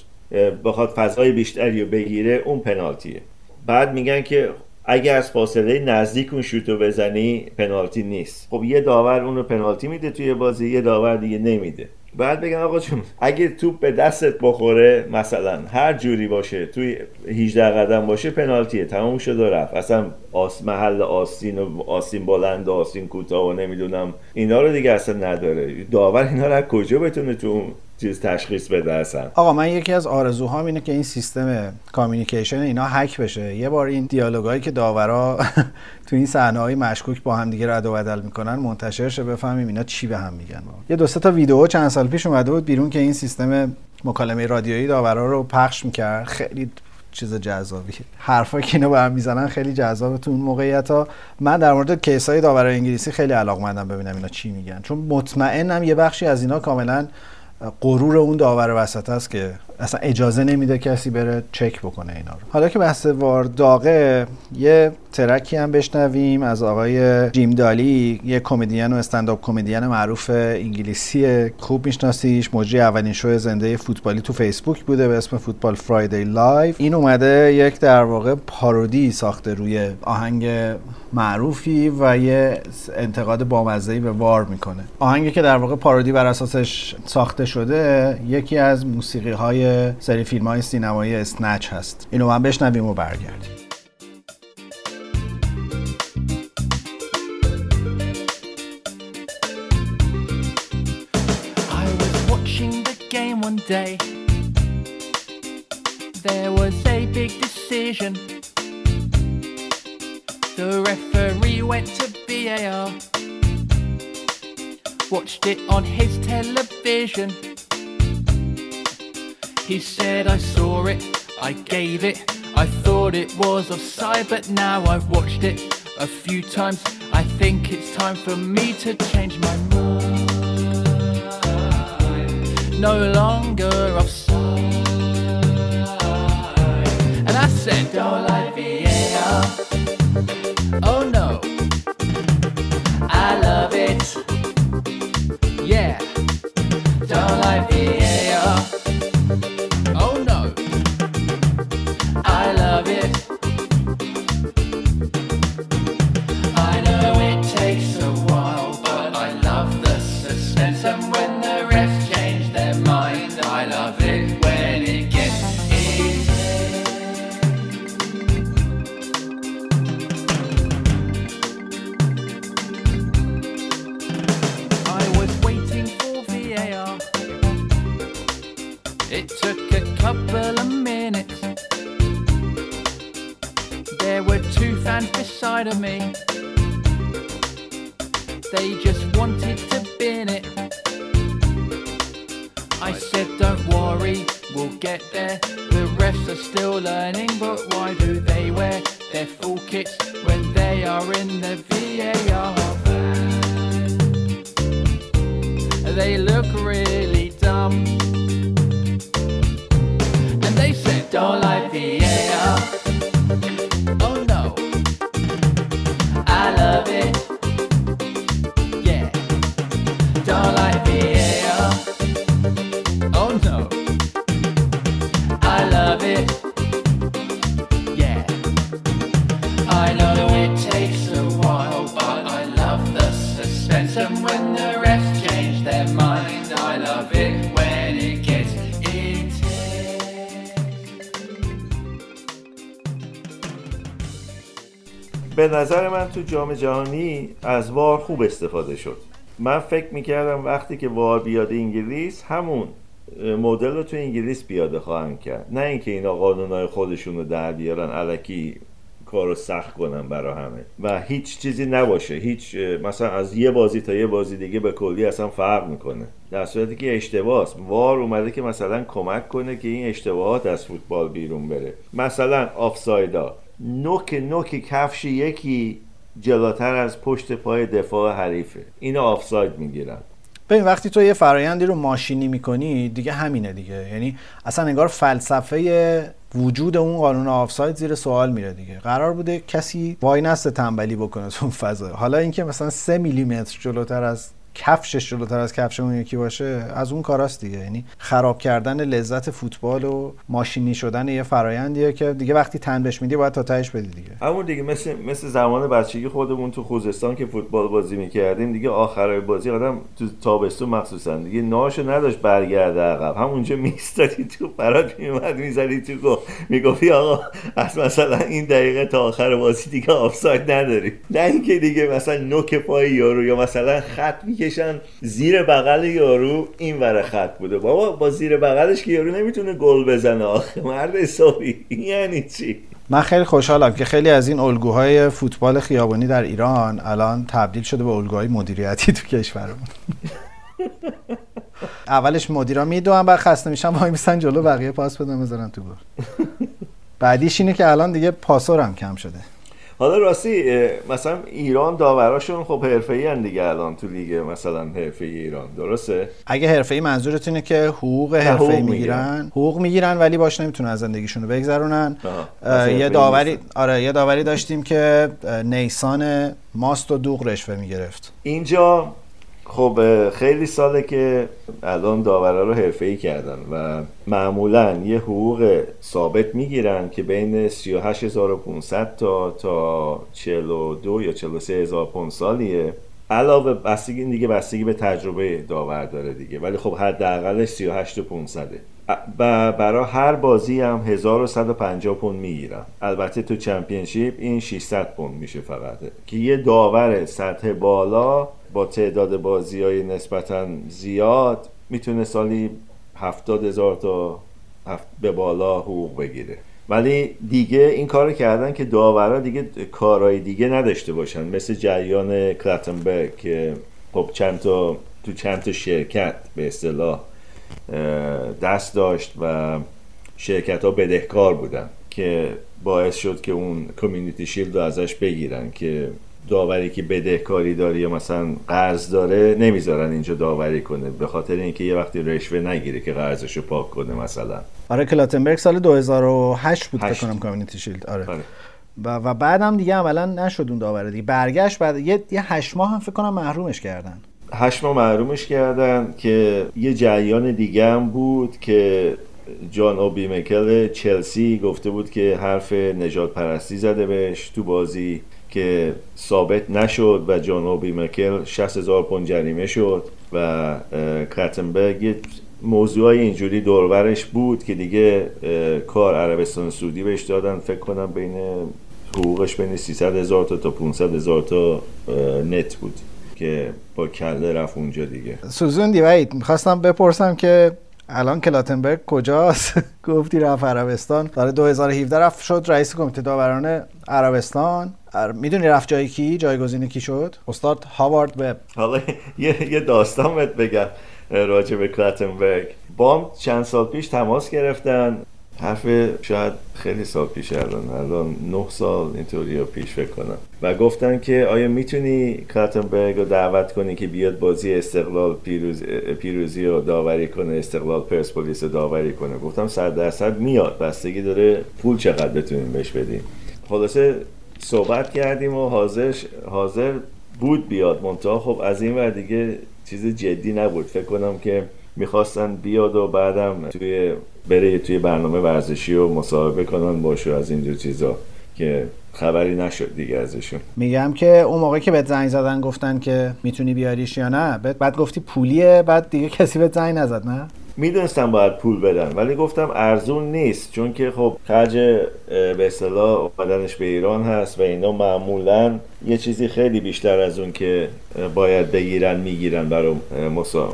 بخواد فضای بیشتری رو بگیره اون پنالتیه. بعد میگن که اگه از فاصله نزدیک اون شوتو بزنی پنالتی نیست. خب یه داور اون رو پنالتی میده توی بازی یه داور دیگه نمیده. بعد بگم آقا چون اگه توپ به دستت بخوره مثلا هر جوری باشه توی 18 قدم باشه پنالتیه. تموم شد و رفت. اصلا آس محل آستین و آستین بلند و آستین کوتاه و نمی‌دونم. اینا رو دیگه اصلا نداره. داور اینا رو کجا بتونه تو چیز تشخیص بده اصلا. آقا من یکی از آرزوهام اینه که این سیستم کامیونیکیشن اینا هک بشه. یه بار این دیالوگایی که داورا تو این صحنه های مشکوک با هم دیگه رد و بدل می‌کنن منتشر شه بفهمیم اینا چی به هم میگن. یه دو تا ویدیو چند سال پیش اومده بود بیرون که این سیستم مکالمه رادیویی داورا رو پخش می‌کرد. خیلی چیز جذابی حرفایی که اینا با هم می‌زنن خیلی جذابه تو اون موقعیت ها من در مورد case های داورای انگلیسی خیلی علاقمندم ببینم اینا چی میگن. چون مطمئنم یه بخشی از اینا کاملا غرور اون داور وسط است که اصلا اجازه نمیده کسی بره چک بکنه اینا رو. حالا که بحث VAR داغه یه track ی هم بشنویم از آقای جیم دالی یه کمدین و stand-up comedian معروف انگلیسی خوب میشناسیش. مجری اولین شو زنده فوتبالی تو فیسبوک بوده به اسم Football Friday Live این اومده یک در واقع parody ساخته روی آهنگ معروفی و یه انتقاد بامزه‌ای به وار می‌کنه. آهنگی که در واقع پارودی بر اساسش ساخته شده یکی از موسیقی های سری فیلم های سینمایی اسنچ هست اینو من بشنویم و برگردیم one day there was a big decision. The referee went to BAR, watched it on his television. He said, I saw it, I gave it, I thought it was offside, but now I've watched it a few times. I think it's time for me to change my mind no longer offside. And I said, don't like VAR. Oh no, I love it. Yeah, don't like VAR. به نظر من تو جام جهانی از وار خوب استفاده شد. من فکر می‌کردم وقتی که وار بیاد انگلیس همون مدل رو تو انگلیس پیاده خواهند کرد. نه اینکه اینا قانونهای خودشون رو در بیارن علکی کار رو سخت کنن برا همه. و هیچ چیزی نباشه. هیچ مثلا از یه بازی تا یه بازی دیگه به کلی اصلا فرق می‌کنه. در صورتی که اشتباهست وار اومده که مثلا کمک کنه که این اشتباهات از فوتبال بیرون بره. مثلا آفسایدا. نوک نوک کفش یکی جلوتر از پشت پای دفاع حریفه. اینو آفساید می‌گیرن. ببین وقتی تو یه فرایندی رو ماشینی می‌کنی دیگه همینه دیگه. یعنی اصلا انگار فلسفه وجود اون قانون آفساید زیر سوال میره دیگه. قرار بوده کسی وای نسته تنبلی بکنه تو فضا. حالا اینکه مثلا سه میلیمتر جلوتر از کفشش جلوتر از کفش اون یکی باشه از اون کاراست دیگه. یعنی خراب کردن لذت فوتبال و ماشینی شدن یه فرایندیه که دیگه وقتی تن بهش میدی باید تا تهش بدی دیگه. همون دیگه مثل مثل زمان بچگی خودمون تو خوزستان که فوتبال بازی می‌کردیم دیگه آخرای بازی آدم تو تابستون مخصوصا دیگه ناشو نداشت برگرده عقب. همونجا میستادی تو برات میومد می‌زدی تو گل. می‌گفتی آقا از مثلا این دقیقه تا آخر بازی دیگه آفساید نداری نه اینکه دیگه مثلا نوک پای یارو یا مثلا خط می‌کشن زیر بغل یارو این ور خط بوده. بابا با زیر بغلش که یارو نمی‌تونه گل بزنه. آخه مرد حسابی. یعنی چی؟ من خیلی خوشحالم که خیلی از این الگوهای فوتبال خیابانی در ایران الان تبدیل شده به الگوهای مدیریتی تو کشورمون. اولش مدیرا می‌دونن بعد خسته میشن وای میسن جلو بقیه پاس بدن بذارن تو گل. بعدیش اینه که الان دیگه پاسور هم کم شده. حالا راستی مثلا ایران داوراشون خب حرفه‌ای دیگه الان تو لیگ مثلا حرفه ایران. درسته؟ اگه حرفه‌ای منظورت اینه که حقوق حرفه‌ای می‌گیرن. حقوق می‌گیرن ولی باش نمی‌تونن از زندگیشون رو بگذرونن یه حرفه‌ای داوری. آره یه داوری داشتیم که نیسان ماست و دوغ رشوه می‌گرفت. اینجا خب خیلی ساله که الان داورا رو حرفه‌ای کردن و معمولا یه حقوق ثابت می‌گیرن که بین 38500 تا تا 42 یا 43000 پوند سالیه علاوه بستگی دیگه بستگی به تجربه داور داره دیگه. ولی خب حداقلش 38500 و برای هر بازی هم 1150 پوند می‌گیرن. البته تو چمپیونشیپ این 600 پوند میشه فقط. که یه داور سطح بالا با تعداد بازی های نسبتا زیاد می‌تونه سالی 70 هزار تا به بالا حقوق بگیره. ولی دیگه این کار کردن که داورا دیگه کارهای دیگه نداشته باشن. مثل جریان کلاتنبرگ که خب چند تا تو چند تا شرکت به اصطلاح دست داشت و شرکت ها بدهکار بودن که باعث شد که اون کمیونیتی شیلد رو ازش بگیرن که داوری که بدهکاری داره یا مثلا قرض داره نمی‌ذارن اینجا داوری کنه به خاطر اینکه یه وقتی رشوه نگیره که قرضش رو پاک کنه مثلا. آره کلاتنبرگ سال 2008 بود فکر. کنم کامیونیتی شیلد. آره. آره. و, و بعدم دیگه عملا نشد اون داوره دیگه. برگشت بعد یه, یه هشت ماه هم فکر کنم محرومش کردن. هشت ماه محرومش کردن که یه جریان دیگه هم بود که جان اوبی مکل چلسی گفته بود که حرف نجات پرستی زده بهش تو بازی. که ثابت نشد و جان اوبی مکل 60 هزار پوند جریمه شد و یه موضوع اینجوری دورورش بود که دیگه کار عربستان سعودی بهش دادن. فکر کنم بین حقوقش بین 300 هزار تا تا 500 هزار تا نت بود که با کله رفت اونجا دیگه. سوزوندی وحید می‌خواستم بپرسم که الان کلاتنبرگ کجاست؟ گفتی رفت عربستان. سال 2017 رفت شد رئیس کمیته داوران عربستان. می‌دونی رفت جای کی؟ جایگزین کی شد؟ استاد هاوارد وب. حالا یه, داستان بهت بگم راجع به کلاتنبرگ. بام چند سال پیش تماس گرفتن. حرف شاید خیلی سال پیش الان الان نه سال اینطوری رو پیش فکر کنم. و گفتن که آیا می‌تونی کلاتنبرگ رو دعوت کنی که بیاد بازی استقلال پیروز پیروزی رو داوری کنه استقلال پرسپولیس رو داوری کنه؟ گفتم صد درصد میاد. بستگی داره پول چقدر بتونیم بهش بدیم. خلاصه صحبت کردیم و حاضر حاضر بود بیاد. منتها خب از این ور دیگه چیز جدی نبود. فکر کنم که می‌خواستن بیاد و بعدم توی بره توی برنامه ورزشی و مصاحبه کنن باشه از اینجور چیزا که خبری نشد دیگه ازشون. میگم که اون موقع که بهت زنگ زدن گفتن که می‌تونی بیاریش یا نه بعد, گفتی پولیه بعد دیگه کسی بهت زنگ نزد نه؟ می‌دونستم باید پول بدن ولی گفتم ارزون نیست چون که خب خرج به اصطلاح اومدنش به ایران هست و اینا معمولا یه چیزی خیلی بیشتر از اون که باید بگیرن می‌گیرن برای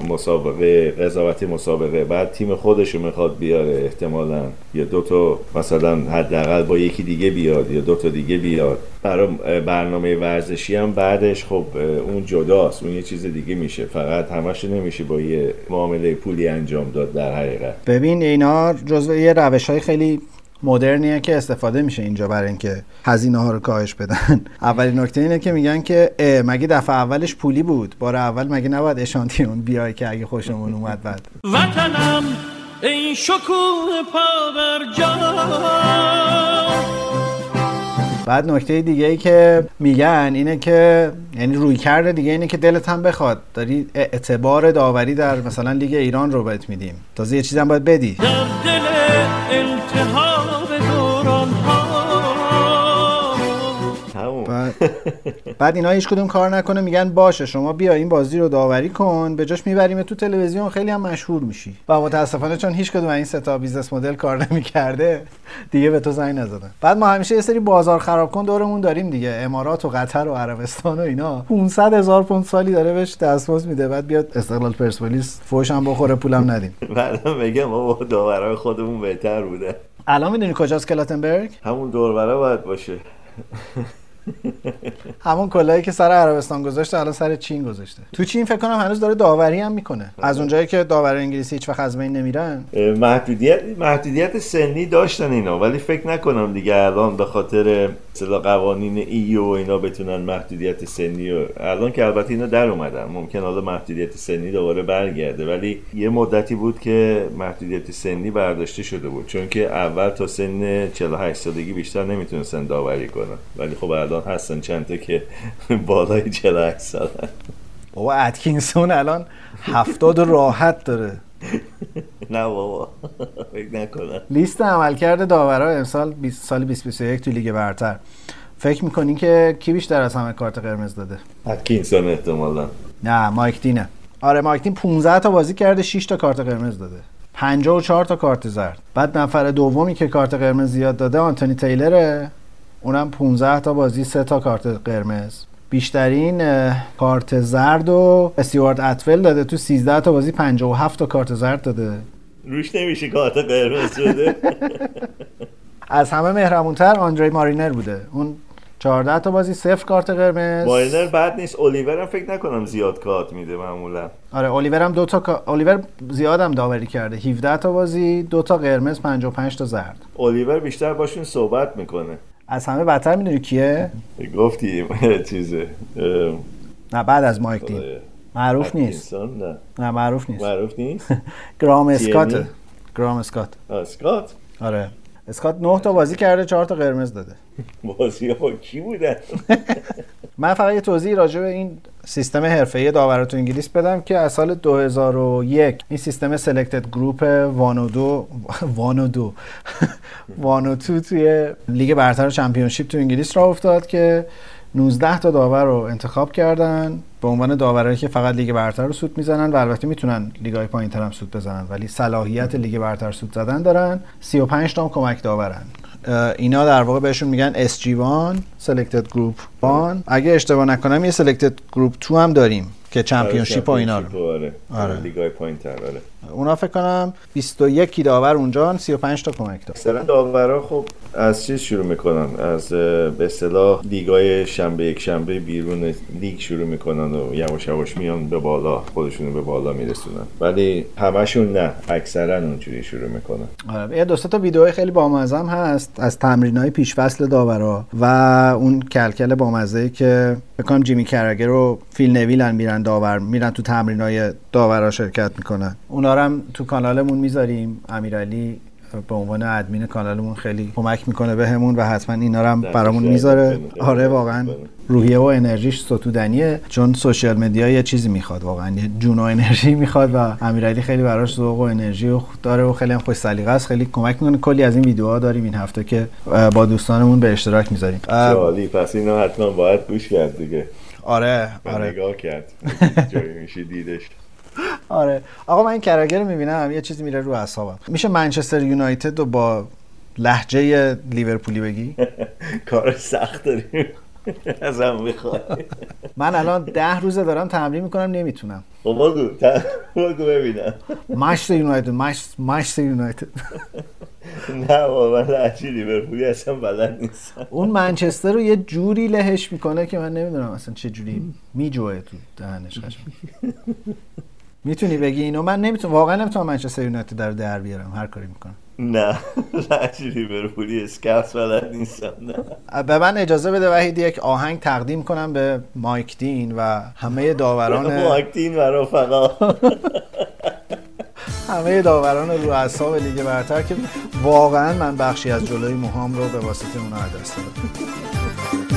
مسابقه قضاوتی مسابقه. بعد تیم خودشو می‌خواد بیاره احتمالا. یا دو تا مثلا حداقل با یکی دیگه بیاد یا دو تا دیگه بیاد. برای برنامه ورزشی هم بعدش خب اون جداست. اون یه چیز دیگه میشه. فقط همش نمیشه با یه معامله پولی انجام داد در حقیقت. ببین اینا جزو یه روش های خیلی مدرنیه که استفاده میشه اینجا برای اینکه هزینه ها رو کاهش بدن. اولین نکته اینه که میگن که مگه دفعه اولش پولی بود؟ بار اول مگه نباید اشانتیون بیای که اگه خوشمون اومد بعد؟ وطنم ای شکوه پا بعد نکته دیگه ای که میگن اینه که یعنی رویکرد دیگه اینه که دلت هم بخواد. داری اعتبار داوری در مثلا لیگ ایران رو بهت میدیم. تازه یه چیزی هم باید بدی. در دل التهاب بعد, اینا هیچ کدوم کار نکنه میگن باشه شما بیا این بازی رو داوری کن به جاش می‌بریم تو تلویزیون خیلی هم مشهور میشی. و متاسفانه چون هیچ کدوم این سه تا business model کار نمی‌کرده دیگه به تو زنگ نزدن. بعد ما همیشه یه سری بازار خراب کن دورمون داریم دیگه. امارات و قطر و عربستان و اینا. 500 هزار پوند سالی داره بهش دستمزد میده. بعد بیاد استقلال پرسپولیس فوش هم بخوره پولم ندیم. بعدا میگم بابا داورای خودمون بهتر بوده. الان می‌دونی کجاست کلاتنبرگ؟ همون دوربره باید باشه. همون کلاهی که سر عربستان گذاشته الان سر چین گذاشته. تو چین فکر کنم هنوز داره داوری هم می‌کنه. از اونجایی که داور انگلیسی هیچ وقت از بین نمیرن. محدودیت محدودیت سنی داشتن اینا ولی فکر نکنم دیگه الان به خاطر مثلا قوانین ایو و اینا بتونن محدودیت سنی و الان که البته اینا در اومدن. ممکن حالا محدودیت سنی دوباره برگرده ولی یه مدتی بود که محدودیت سنی برداشته شده بود. چون که اول تا سن 48 سالگی بیشتر نمی‌تونستن داوری کنن. ولی خب الان هستن چند که بالای 48 سالن. بابا اتکینسون الان هفتاد راحت داره. نه بابا فکر نکنم. لیست عملکرد داورا امسال 20 سال 2021 تو لیگ برتر. فکر می‌کنی که کی بیشتر از همه کارت قرمز داده؟ اتکینسون احتمالا. نه مایک دینه. آره مایک دین 15 تا بازی کرده 6 تا کارت قرمز داده. 54 تا کارت زرد. بعد نفر دومی که کارت قرمز زیاد داده آنتونی تیلره. اونم 15 تا بازی 3 تا کارت قرمز. بیشترین کارت زرد و استیوارد اتول داده. تو 13 تا بازی 57 تا کارت زرد داده. روش نمیشه کارت قرمز شده. از همه مهربونتر آندری مارینر بوده. اون 14 تا بازی صفر کارت قرمز. مارینر بد نیست. الیور هم فکر نکنم زیاد کارت میده معمولا. آره الیور هم دو تا الیور زیادم داوری کرده. 17 تا بازی دو تا قرمز 55 تا زرد. الیور بیشتر باشون صحبت می‌کنه. از همه بدتر می‌دونی کیه؟ گفتی چیزه. نه بعد از مایک دین خدایا. معروف نیست؟ نه. نه معروف نیست. معروف نیست؟ گرام؟ اسکاته گرام اسکات اسکات آره. اسکات 9 تا بازی کرده 4 تا قرمز داده. بازی ها کی بودن؟ من فقط یه توضیح راجع به این سیستم حرفه‌ای داورا تو انگلیس بدم که از سال 2001 این سیستم سلکتد گروپ وانودو وانودو وانوتو توی لیگ برتر و چمپیونشیپ تو انگلیس را افتاد که 19 تا داور رو انتخاب کردن به عنوان داورایی که فقط لیگ برتر رو سود می‌زنن و البته می‌تونن لیگای پایینتر هم سود بزنن ولی صلاحیت لیگ برتر سود زدن دارن. 35 تا کمک داورن. اینا در واقع بهشون میگن SG1 Selected Group 1 اگه اشتباه نکنم یه Selected Group 2 هم داریم که چمپیونشیپ و اینا رو. آره آره. آره. لیگای پایین تر آره. اونا فکر کنم 21 داور اونجا 35 تا کمک دار مثلا داورا خب از چیز شروع می‌کنن؟ از به اصطلاح لیگای شنبه یک شنبه بیرون لیگ شروع می‌کنن و یواش یواش میان به بالا خودشونو به بالا میرسونن. ولی همشون نه اکثرا اونجوری شروع می‌کنن. آره یه دو تا ویدیو خیلی بامزه هم هست از تمرینای پیش فصل داورا و اون کلکل بامزه که بکنم جیمی کرگر و فیل نویلن میرن داور میرن تو تمرینای داورا شرکت می‌کنن. اونا رو هم تو کانالمون می‌ذاریم. امیرعلی به عنوان ادمین کانالمون خیلی کمک می‌کنه بهمون و حتما اینا رو هم برامون می‌ذاره. نکنه. آره واقعا. روحیه و انرژیش ستودنیه. چون سوشیال مدیا یه چیزی می‌خواد. واقعا یه جون و انرژی می‌خواد و امیرعلی خیلی براش ذوق و انرژی و داره و خیلی هم خوش سلیقه است. خیلی کمک می‌کنه. کلی از این ویدیوها داریم این هفته که با دوستانمون به اشتراک می‌ذاریم. جالی. پس اینا حتما باید گوش کرد دیگه. آره آره. نگاه کرد. جایی میشه دیدش. آره. آقا من این کرگر رو می‌بینم. یه چیزی میره رو اعصابم. میشه منچستر یونایتد رو با لحجه لیورپولی بگی؟ کار سخت داریم. ازم می‌خوای. من الان ده روزه دارم تمرین می‌کنم نمی‌تونم. خب بگو. بگو ببینم. مشت یونایتد مشت مشت یونایتد. نه من لحجه لیورپولی اصلا بلد نیستم. اون منچستر رو یه جوری لهش می‌کنه که من نمی‌دونم اصلا چه جوری میجوه تو دهنش قشنگ. می‌تونی بگی اینو؟ من نمی‌تونم واقعا نمی‌تونم منچستر یونایتد در در بیارم هر کاری می‌کنم. نه لحجه لیورپولی اسکاس بلد نیستم نه. به من اجازه بده وحید یک آهنگ تقدیم کنم به مایک دین و همه داوران ماکتین و رفقا همه داوران رو اعصاب لیگ برتر که واقعا من بخشی از جلوی موهام رو به واسطه اونها از دست دادم.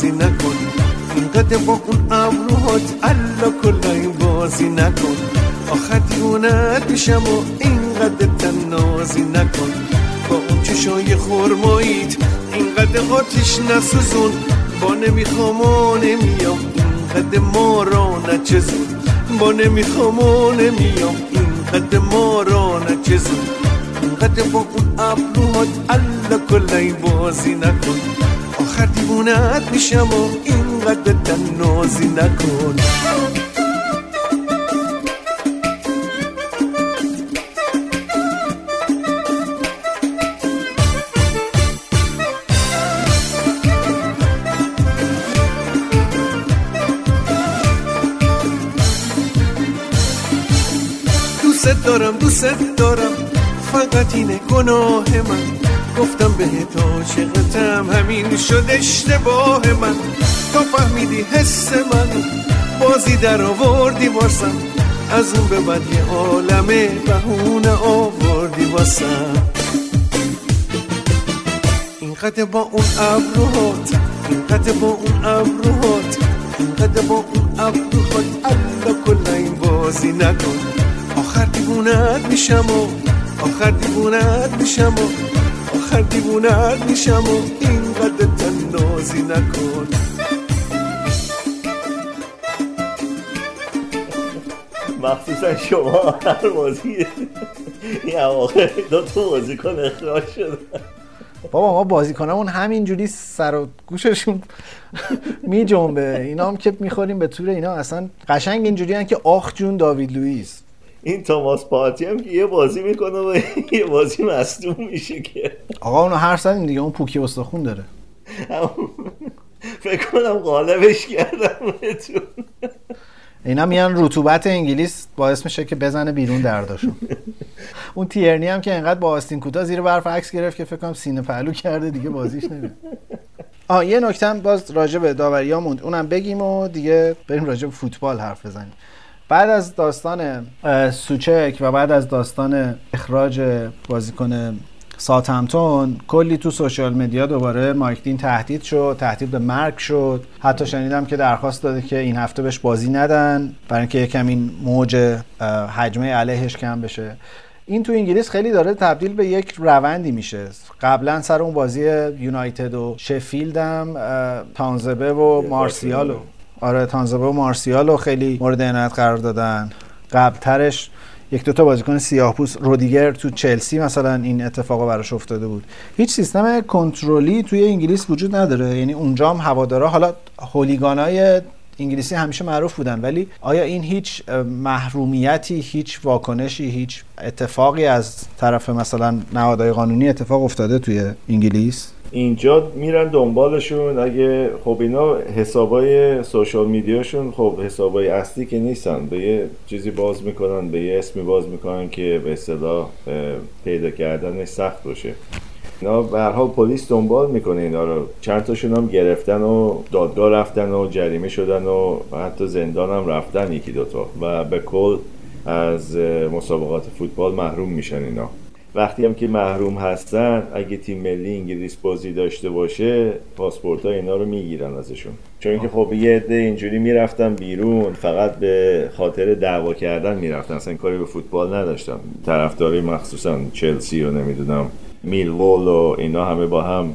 تنازی نکن اینقدر با اون ابروهات الا کلای بازی نکن آخر دیوونت میشم و اینقدر تنازی نکن. با اون چشای خورماییت اینقدر آتیش نسوزون. با نمی‌خوام و نمیام اینقدر ما را نچزون. با نمی‌خوام و نمیام اینقدر ما را نچزون. اینقدر با اون ابروهات الا کلای بازی نکن آخر دیوونت میشم و اینقدر تنازی نکن. دوست دارم دوست دارم. فقط اینه گناه من. گفتم بهت عاشقتم همین شد اشتباه من. تا فهمیدی حس من بازی در آوردی واسم. از اون به بعد یه عالمه بهونه آوردی واسم. اینقدر با اون ابروهات اینقدر با اون ابروهات اینقدر با اون ابروهات. الا کلا این بازی نکن. آخر دیوونت میشم و آخر دیوونت میشم و آخر دیوونت میشم و اینقدر تنازی نکن. مخصوصا شما هر بازی این اواخر دو تا بازیکن اخراج شد بابا ما بازیکنامون همینجوری سر و گوششون می جنبه اینا هم که می‌خوریم به طور اینا. اصلا قشنگ اینجوری که آخ جون داوید لوئیس. این توماس پارتی هم که یه بازی می‌کنه و یه بازی مصدوم میشه که. آقا اونو هر زدیم دیگه اون پوکی استخون داره. فکر کنم غالبش کردم بهتون. اینا میان رطوبت انگلیس باعث میشه که بزنه بیرون درداشون. اون تیرنی هم که انقدر با آستین کوتا زیر برف عکس گرفت که فکر کنم سینه پهلو کرده دیگه بازیش نمیاد. آه یه نکته هم باز راجع به داوریا موند اونم بگیم و دیگه بریم راجع به فوتبال حرف بزنیم. بعد از داستان سوچک و بعد از داستان اخراج بازیکن ساتمتون کلی تو سوشال مدیا دوباره مایک دین تهدید شد تهدید به مرگ شد. حتی شنیدم که درخواست داده که این هفته بهش بازی ندن برای اینکه یکم این موج حجمه علیهش کم بشه. این تو انگلیس خیلی داره تبدیل به یک روندی میشه. قبلا سر اون بازی یونایتد و شفیلد هم تانزبه و مارسیال و آره تانزبه و مارسیال رو خیلی مورد عنایت قرار دادن. قبلترش یک دوتا بازیکن سیاه‌پوست رودیگر تو چلسی مثلا این اتفاق براش افتاده بود. هیچ سیستم کنترلی توی انگلیس وجود نداره. یعنی اونجا هم هوادارا حالا هولیگانای انگلیسی همیشه معروف بودن ولی آیا این هیچ محرومیتی هیچ واکنشی هیچ اتفاقی از طرف مثلا نهادهای قانونی اتفاق افتاده توی انگلیس؟ اینجا میرن دنبالشون. اگه خب اینا حسابای سوشال میدیاشون خب حسابای اصلی که نیستن. به یه چیزی باز می‌کنن به یه اسمی باز می‌کنن که به اصطلاح پیدا کردنش سخت باشه. اینا به حال پلیس دنبال می‌کنه اینا رو. چند تاشون هم گرفتن و دادگاه رفتن و جریمه شدن و حتی زندان هم رفتن یکی دوتا و به کل از مسابقات فوتبال محروم میشن اینا. وقتی هم که محروم هستن اگه تیم ملی انگلیس بازی داشته باشه پاسپورت ها اینا رو می‌گیرن ازشون. چون که خب یه عده اینجوری می‌رفتن بیرون فقط به خاطر دعوا کردن می‌رفتن. اصلا کاری به فوتبال نداشتن. طرفداری مخصوصا چلسی و نمی‌دونم میلوول و اینا همه با هم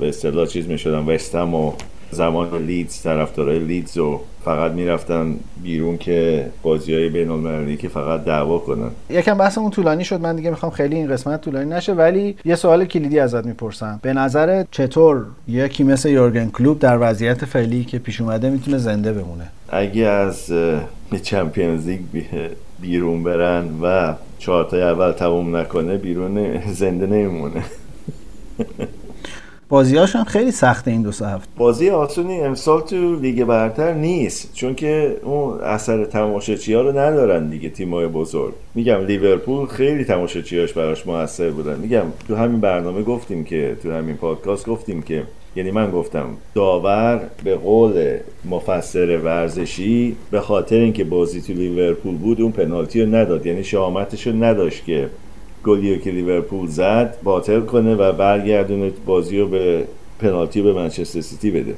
به اصطلاح چیز می‌شدن وستم و زمان لیدز طرفدارای لیدز و فقط می‌رفتن بیرون که بازی های بین المللی که فقط دعوا کنن. یکم بحثمون طولانی شد. من دیگه می‌خوام خیلی این قسمت طولانی نشه ولی یه سوال کلیدی ازت می‌پرسم. به نظر چطور یکی مثل یورگن کلوب در وضعیت فعلی که پیش اومده می‌تونه زنده بمونه؟ اگه از چمپیونز لیگ بی- بیرون برن و چهارتای اول تموم نکنه بیرون زنده نمیمونه. بازیاش هم خیلی سخته این دو سه هفته. بازی آسونی امسال تو لیگ برتر نیست چون که اون اثر تماشاچی ها رو ندارن دیگه تیمای بزرگ. میگم لیورپول خیلی تماشاچیاش براش موثر بودن. میگم تو همین برنامه گفتیم که تو همین پادکست گفتیم که یعنی من گفتم داور به قول مفسر ورزشی به خاطر اینکه بازی تو لیورپول بود اون پنالتی رو نداد. یعنی شهامتش رو نداشت که گلی رو که لیورپول زد باطل کنه و برگردونه بازی رو به پنالتی به منچستر سیتی بده.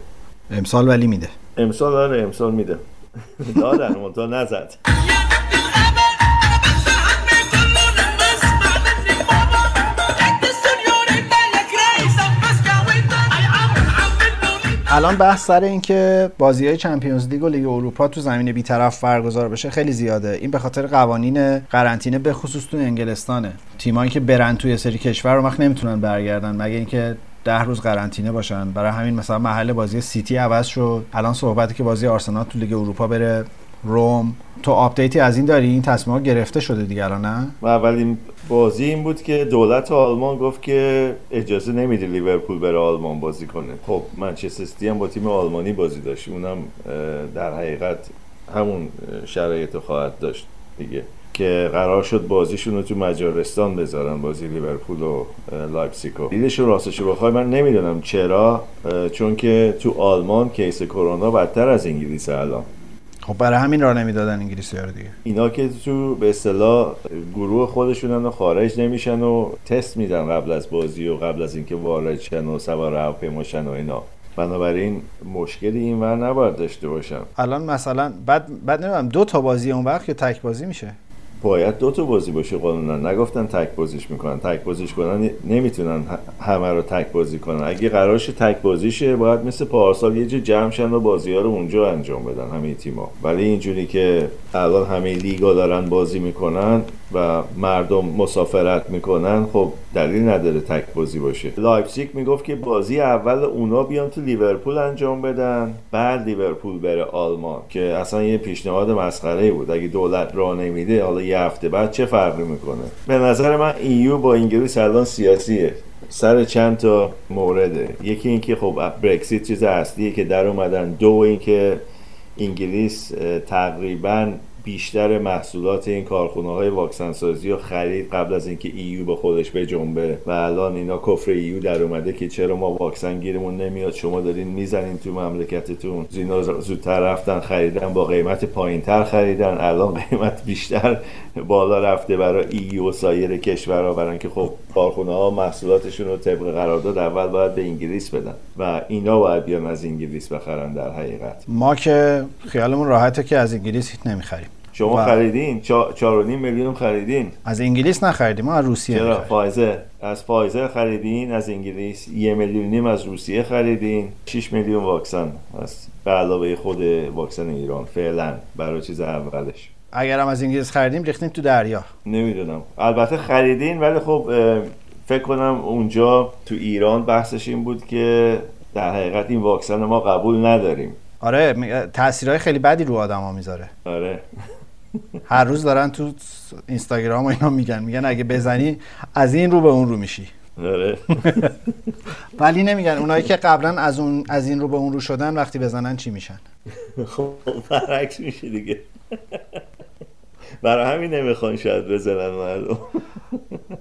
امسال ولی میده. امسال آره امسال میده. دادن منتها نزد. الان بحث سر این که بازی های Champions League و لیگ اروپا تو زمین بیطرف برگزار بشه خیلی زیاده. این به خاطر قوانین قرنطینه به خصوص تو انگلستانه. تیمایی که برن تو یه سری کشورا اون وقت نمی‌تونن برگردن مگه اینکه ده روز قرنطینه باشن. برای همین مثلا محل بازی سیتی عوض شد. الان صحبتی که بازی آرسنال تو لیگ اروپا بره روم. تو update ی از این داری؟ این تصمیم گرفته شده الان نه؟ و اولین بازی این بود که دولت آلمان گفت که اجازه نمیده لیورپول بره آلمان بازی کنه. خب منچستر سیتی هم با تیم آلمانی بازی داشت. اونم در حقیقت همون شرایط خواهد داشت دیگه. که قرار شد بازیشون رو تو مجارستان بذارن بازی لیورپول و اه، لایپزیگو. دلیلش رو راستش بخوای من نمی‌دونم چرا چون که تو آلمان case کرونا بدتر از انگلیس الان. خب برای همین راه نمی‌دادن انگلیسی رو دیگه. اینا که تو به اصطلاح گروه خودشونن و خارج نمیشن و تست میدن قبل از بازی و قبل از اینکه وارد شن و سوار هواپیما شن و اینا. بنابراین مشکلی این ور نباید داشته باشن. الان مثلا بعد بعد نمی‌دونم دو تا بازی اون وقت که تک بازی میشه. باید دو تا بازی باشه قانونا. نگفتن تک بازیش می‌کنن. تک بازیش کنن نمی‌تونن همه رو تک بازی کنن. اگه قرارش تک بازیشه باید مثل پارسال یه جا جمع شن و بازی ها رو اونجا انجام بدن همه تیما ولی اینجوری که الان همه لیگا دارن بازی می‌کنن و مردم مسافرت می‌کنن خب دلیل نداره تک بازی باشه. لایپزیگ می‌گفت که بازی اول اونا بیان تو لیورپول انجام بدن بعد لیورپول بره آلمان که اصلا یه پیشنهاد مسخره بود. اگه دولت راه نمیده حالا یه هفته بعد چه فرقی می‌کنه؟ به نظر من EU با انگلیس الان سیاسیه. سر چند تا مورده؟ یکی اینکه خب برکسیت چیز اصلیه که در اومدن. دو اینکه انگلیس تقریبا بیشتر محصولات این کارخونه های واکسن سازی رو خرید قبل از اینکه EU به خودش بجنبه و الان اینا کفر EU در اومده که چرا ما واکسن گیرمون نمیاد؟ شما دارین می‌زنین تو مملکتتون. اینا زودتر رفتن خریدن با قیمت پایینتر خریدن. الان قیمت بیشتر بالا رفته برای EU و سایر کشورها. برای اینکه خب کارخونه ها محصولاتشون رو طبق قرارداد اول باید به انگلیس بدن. و اینا باید بیان از انگلیس بخرن در حقیقت. ما که خیالمون راحته که از انگلیس هیچ نمی‌خریم. شما و- خریدین چا- چهار و نیم میلیون خریدین. از انگلیس نخریدیم از روسیه چرا. فایزر. از فایزر خریدین از انگلیس یه میلیون نیم از روسیه خریدین. 6 میلیون واکسن. از به علاوه خود واکسن ایران فعلا برای چیز اولش. اگر هم از انگلیس خریدیم ریختیم تو دریا. نمی‌دونم. البته خریدین ولی خب فکر کنم اونجا تو ایران بحثش این بود که در حقیقت این واکسن ما قبول نداریم. آره تاثیرهای خیلی بدی رو آدما می‌ذاره. آره. هر روز دارن تو اینستاگرام و اینا میگن میگن اگه بزنی از این رو به اون رو میشی. آره. ولی نمیگن اونایی که قبلا از اون از این رو به اون رو شدن وقتی بزنن چی میشن؟ خب برعکس میشه دیگه. برای همین نمی‌خوان شاید بزنن مردم.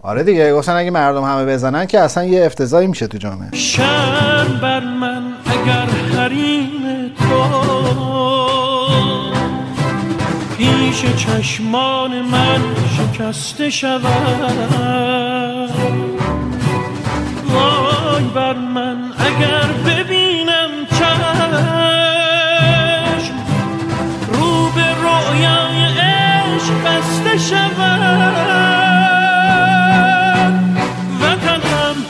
آره دیگه گفتن اگه مردم همه بزنن که اصلا یه افتضاحی میشه تو جامعه. شرم بر من اگر حریم تو. پیش چشمان من شکسته شود. وای بر من اگر ببینم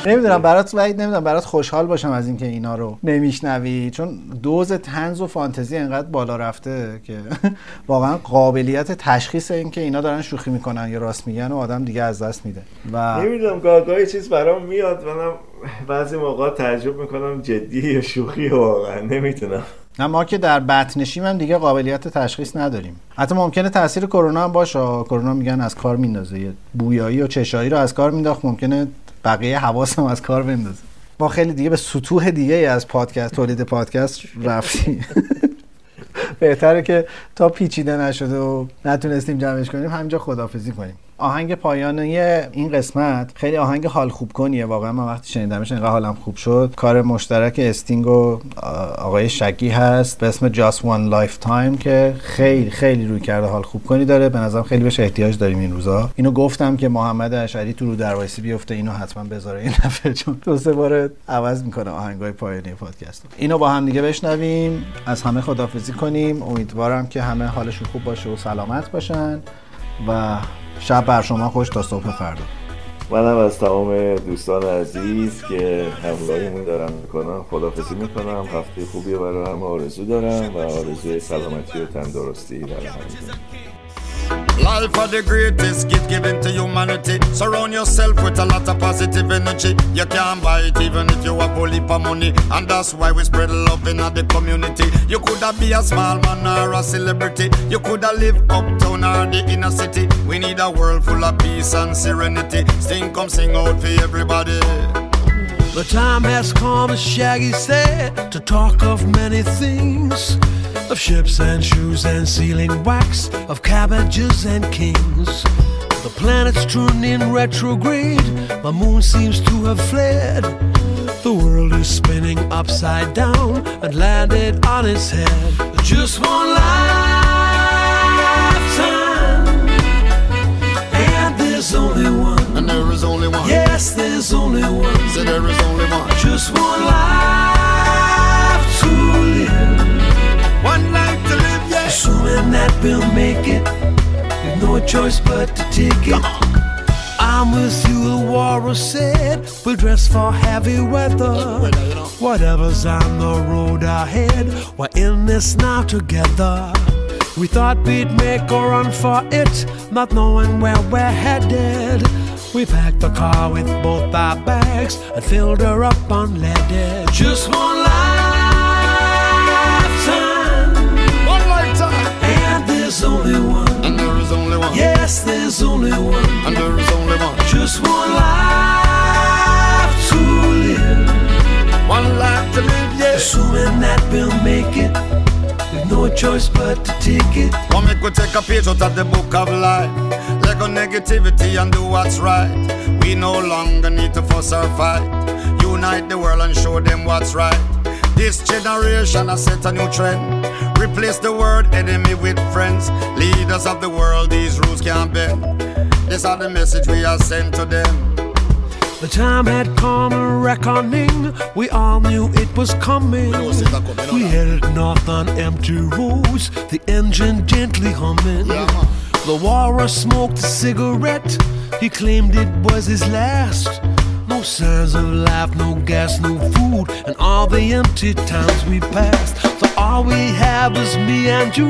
نمی‌دونم برات وحید نمی‌دونم برات خوشحال باشم از اینکه اینا رو نمیشنوی. چون دوز تنز و فانتزی انقدر بالا رفته که واقعا قابلیت تشخیص اینکه اینا دارن شوخی می‌کنن یا راست میگن و آدم دیگه از دست میده. و نمی‌دونم گاه گاهی چیز برام میاد منم بعضی موقع تعجب می‌کنم جدی یا شوخی واقعا نمی‌تونم نه ما که در بطنشیم هم دیگه قابلیت تشخیص نداریم. حتی ممکنه تاثیر کرونا هم باشه. کرونا میگن از کار میندازه. بویایی و چشایی رو از کار مینداخت. ممکنه بقیه حواس هم از کار بندازه. ما خیلی دیگه به سطوح دیگه از پادکست تولید پادکست رفتیم. بهتره که تا پیچیده نشده و نتونستیم جمعش کنیم همینجا خدافزی کنیم. آهنگ پایانی این قسمت خیلی آهنگ حال خوب کنیه واقعا. من وقتی شنیدمش انقدر حالم خوب شد. کار مشترک استینگ و آقای شگی هست. به اسم Just One Lifetime که خیلی خیلی روی کرده حال خوب کنی داره. به نظرم خیلی بهش احتیاج داریم این روزا. اینو گفتم که محمد اشعری تو رو دروایسی بیفته. اینو حتما بذاره این دفعه چون دو سه بار عوض می‌کنه آهنگای پایانی پادکست. اینو با هم دیگه بشنویم. از همه خدافزی کنیم. امیدوارم که همه حالشون خوب باشه و سلامت باشن و شب بر شما خوش تا صبح فردا. منم از تمام دوستان عزیز که همراهیمون دارم می‌کنم خدافزی می‌کنم. هفته خوبی برای همه آرزو دارم و آرزوی سلامتی و تندرستی برای همه. Life are the greatest gift given to humanity. Surround yourself with a lot of positive energy. You can't buy it even if you have a heap money. And that's why we spread love in the community. You coulda be a small man or a celebrity. You coulda live uptown or the inner city. We need a world full of peace and serenity. Sing, come sing out for everybody. The time has come, as Shaggy said, to talk of many things. Of ships and shoes and sealing wax, of cabbages and kings. The planets turned in retrograde, the moon seems to have fled. The world is spinning upside down and landed on its head. Just one lifetime, and there's only one. And there is only one. Yes, there's only one. Say there is only one. Just one life to live. One life to live, yeah. Assuming that we'll make it. With no choice but to take it. I'm with you, the warrior said. We'll dress for heavy weather. Whatever's on the road ahead, we're in this now together. We thought we'd make a run for it, not knowing where we're headed. We packed the car with both our bags and filled her up unleaded. Just one lifetime, there's only one. And there is only one. Yes, there's only one. And there is only one. Just one life to live. One life to live, yeah. Assuming that we'll make it. With no choice but to take it. Come make we take a page out of the book of life. Let go negativity and do what's right. We no longer need to fuss or fight. Unite the world and show them what's right. This generation has set a new trend. Replace the word enemy with friends. Leaders of the world, these rules can't bend. This are the message we are sent to them. The time had come a reckoning. We all knew it was coming. We headed north on empty roads, the engine gently humming. Yeah. The warrior smoked a cigarette. He claimed it was his last. No signs of life, no gas, no food, and all the empty towns we passed. So all we have is me and you.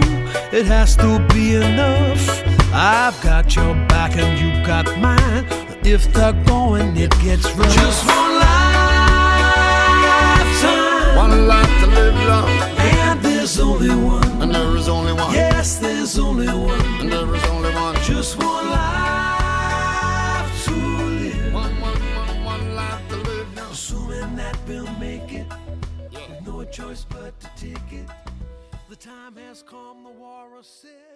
It has to be enough. I've got your back and you got mine. If they're going, it gets rough. Just one lifetime, One life to live long. and there's only one. And there is only one. Yes, there's only one. And there is only one. Just one life. Choice but to take it. The time has come, the war is said.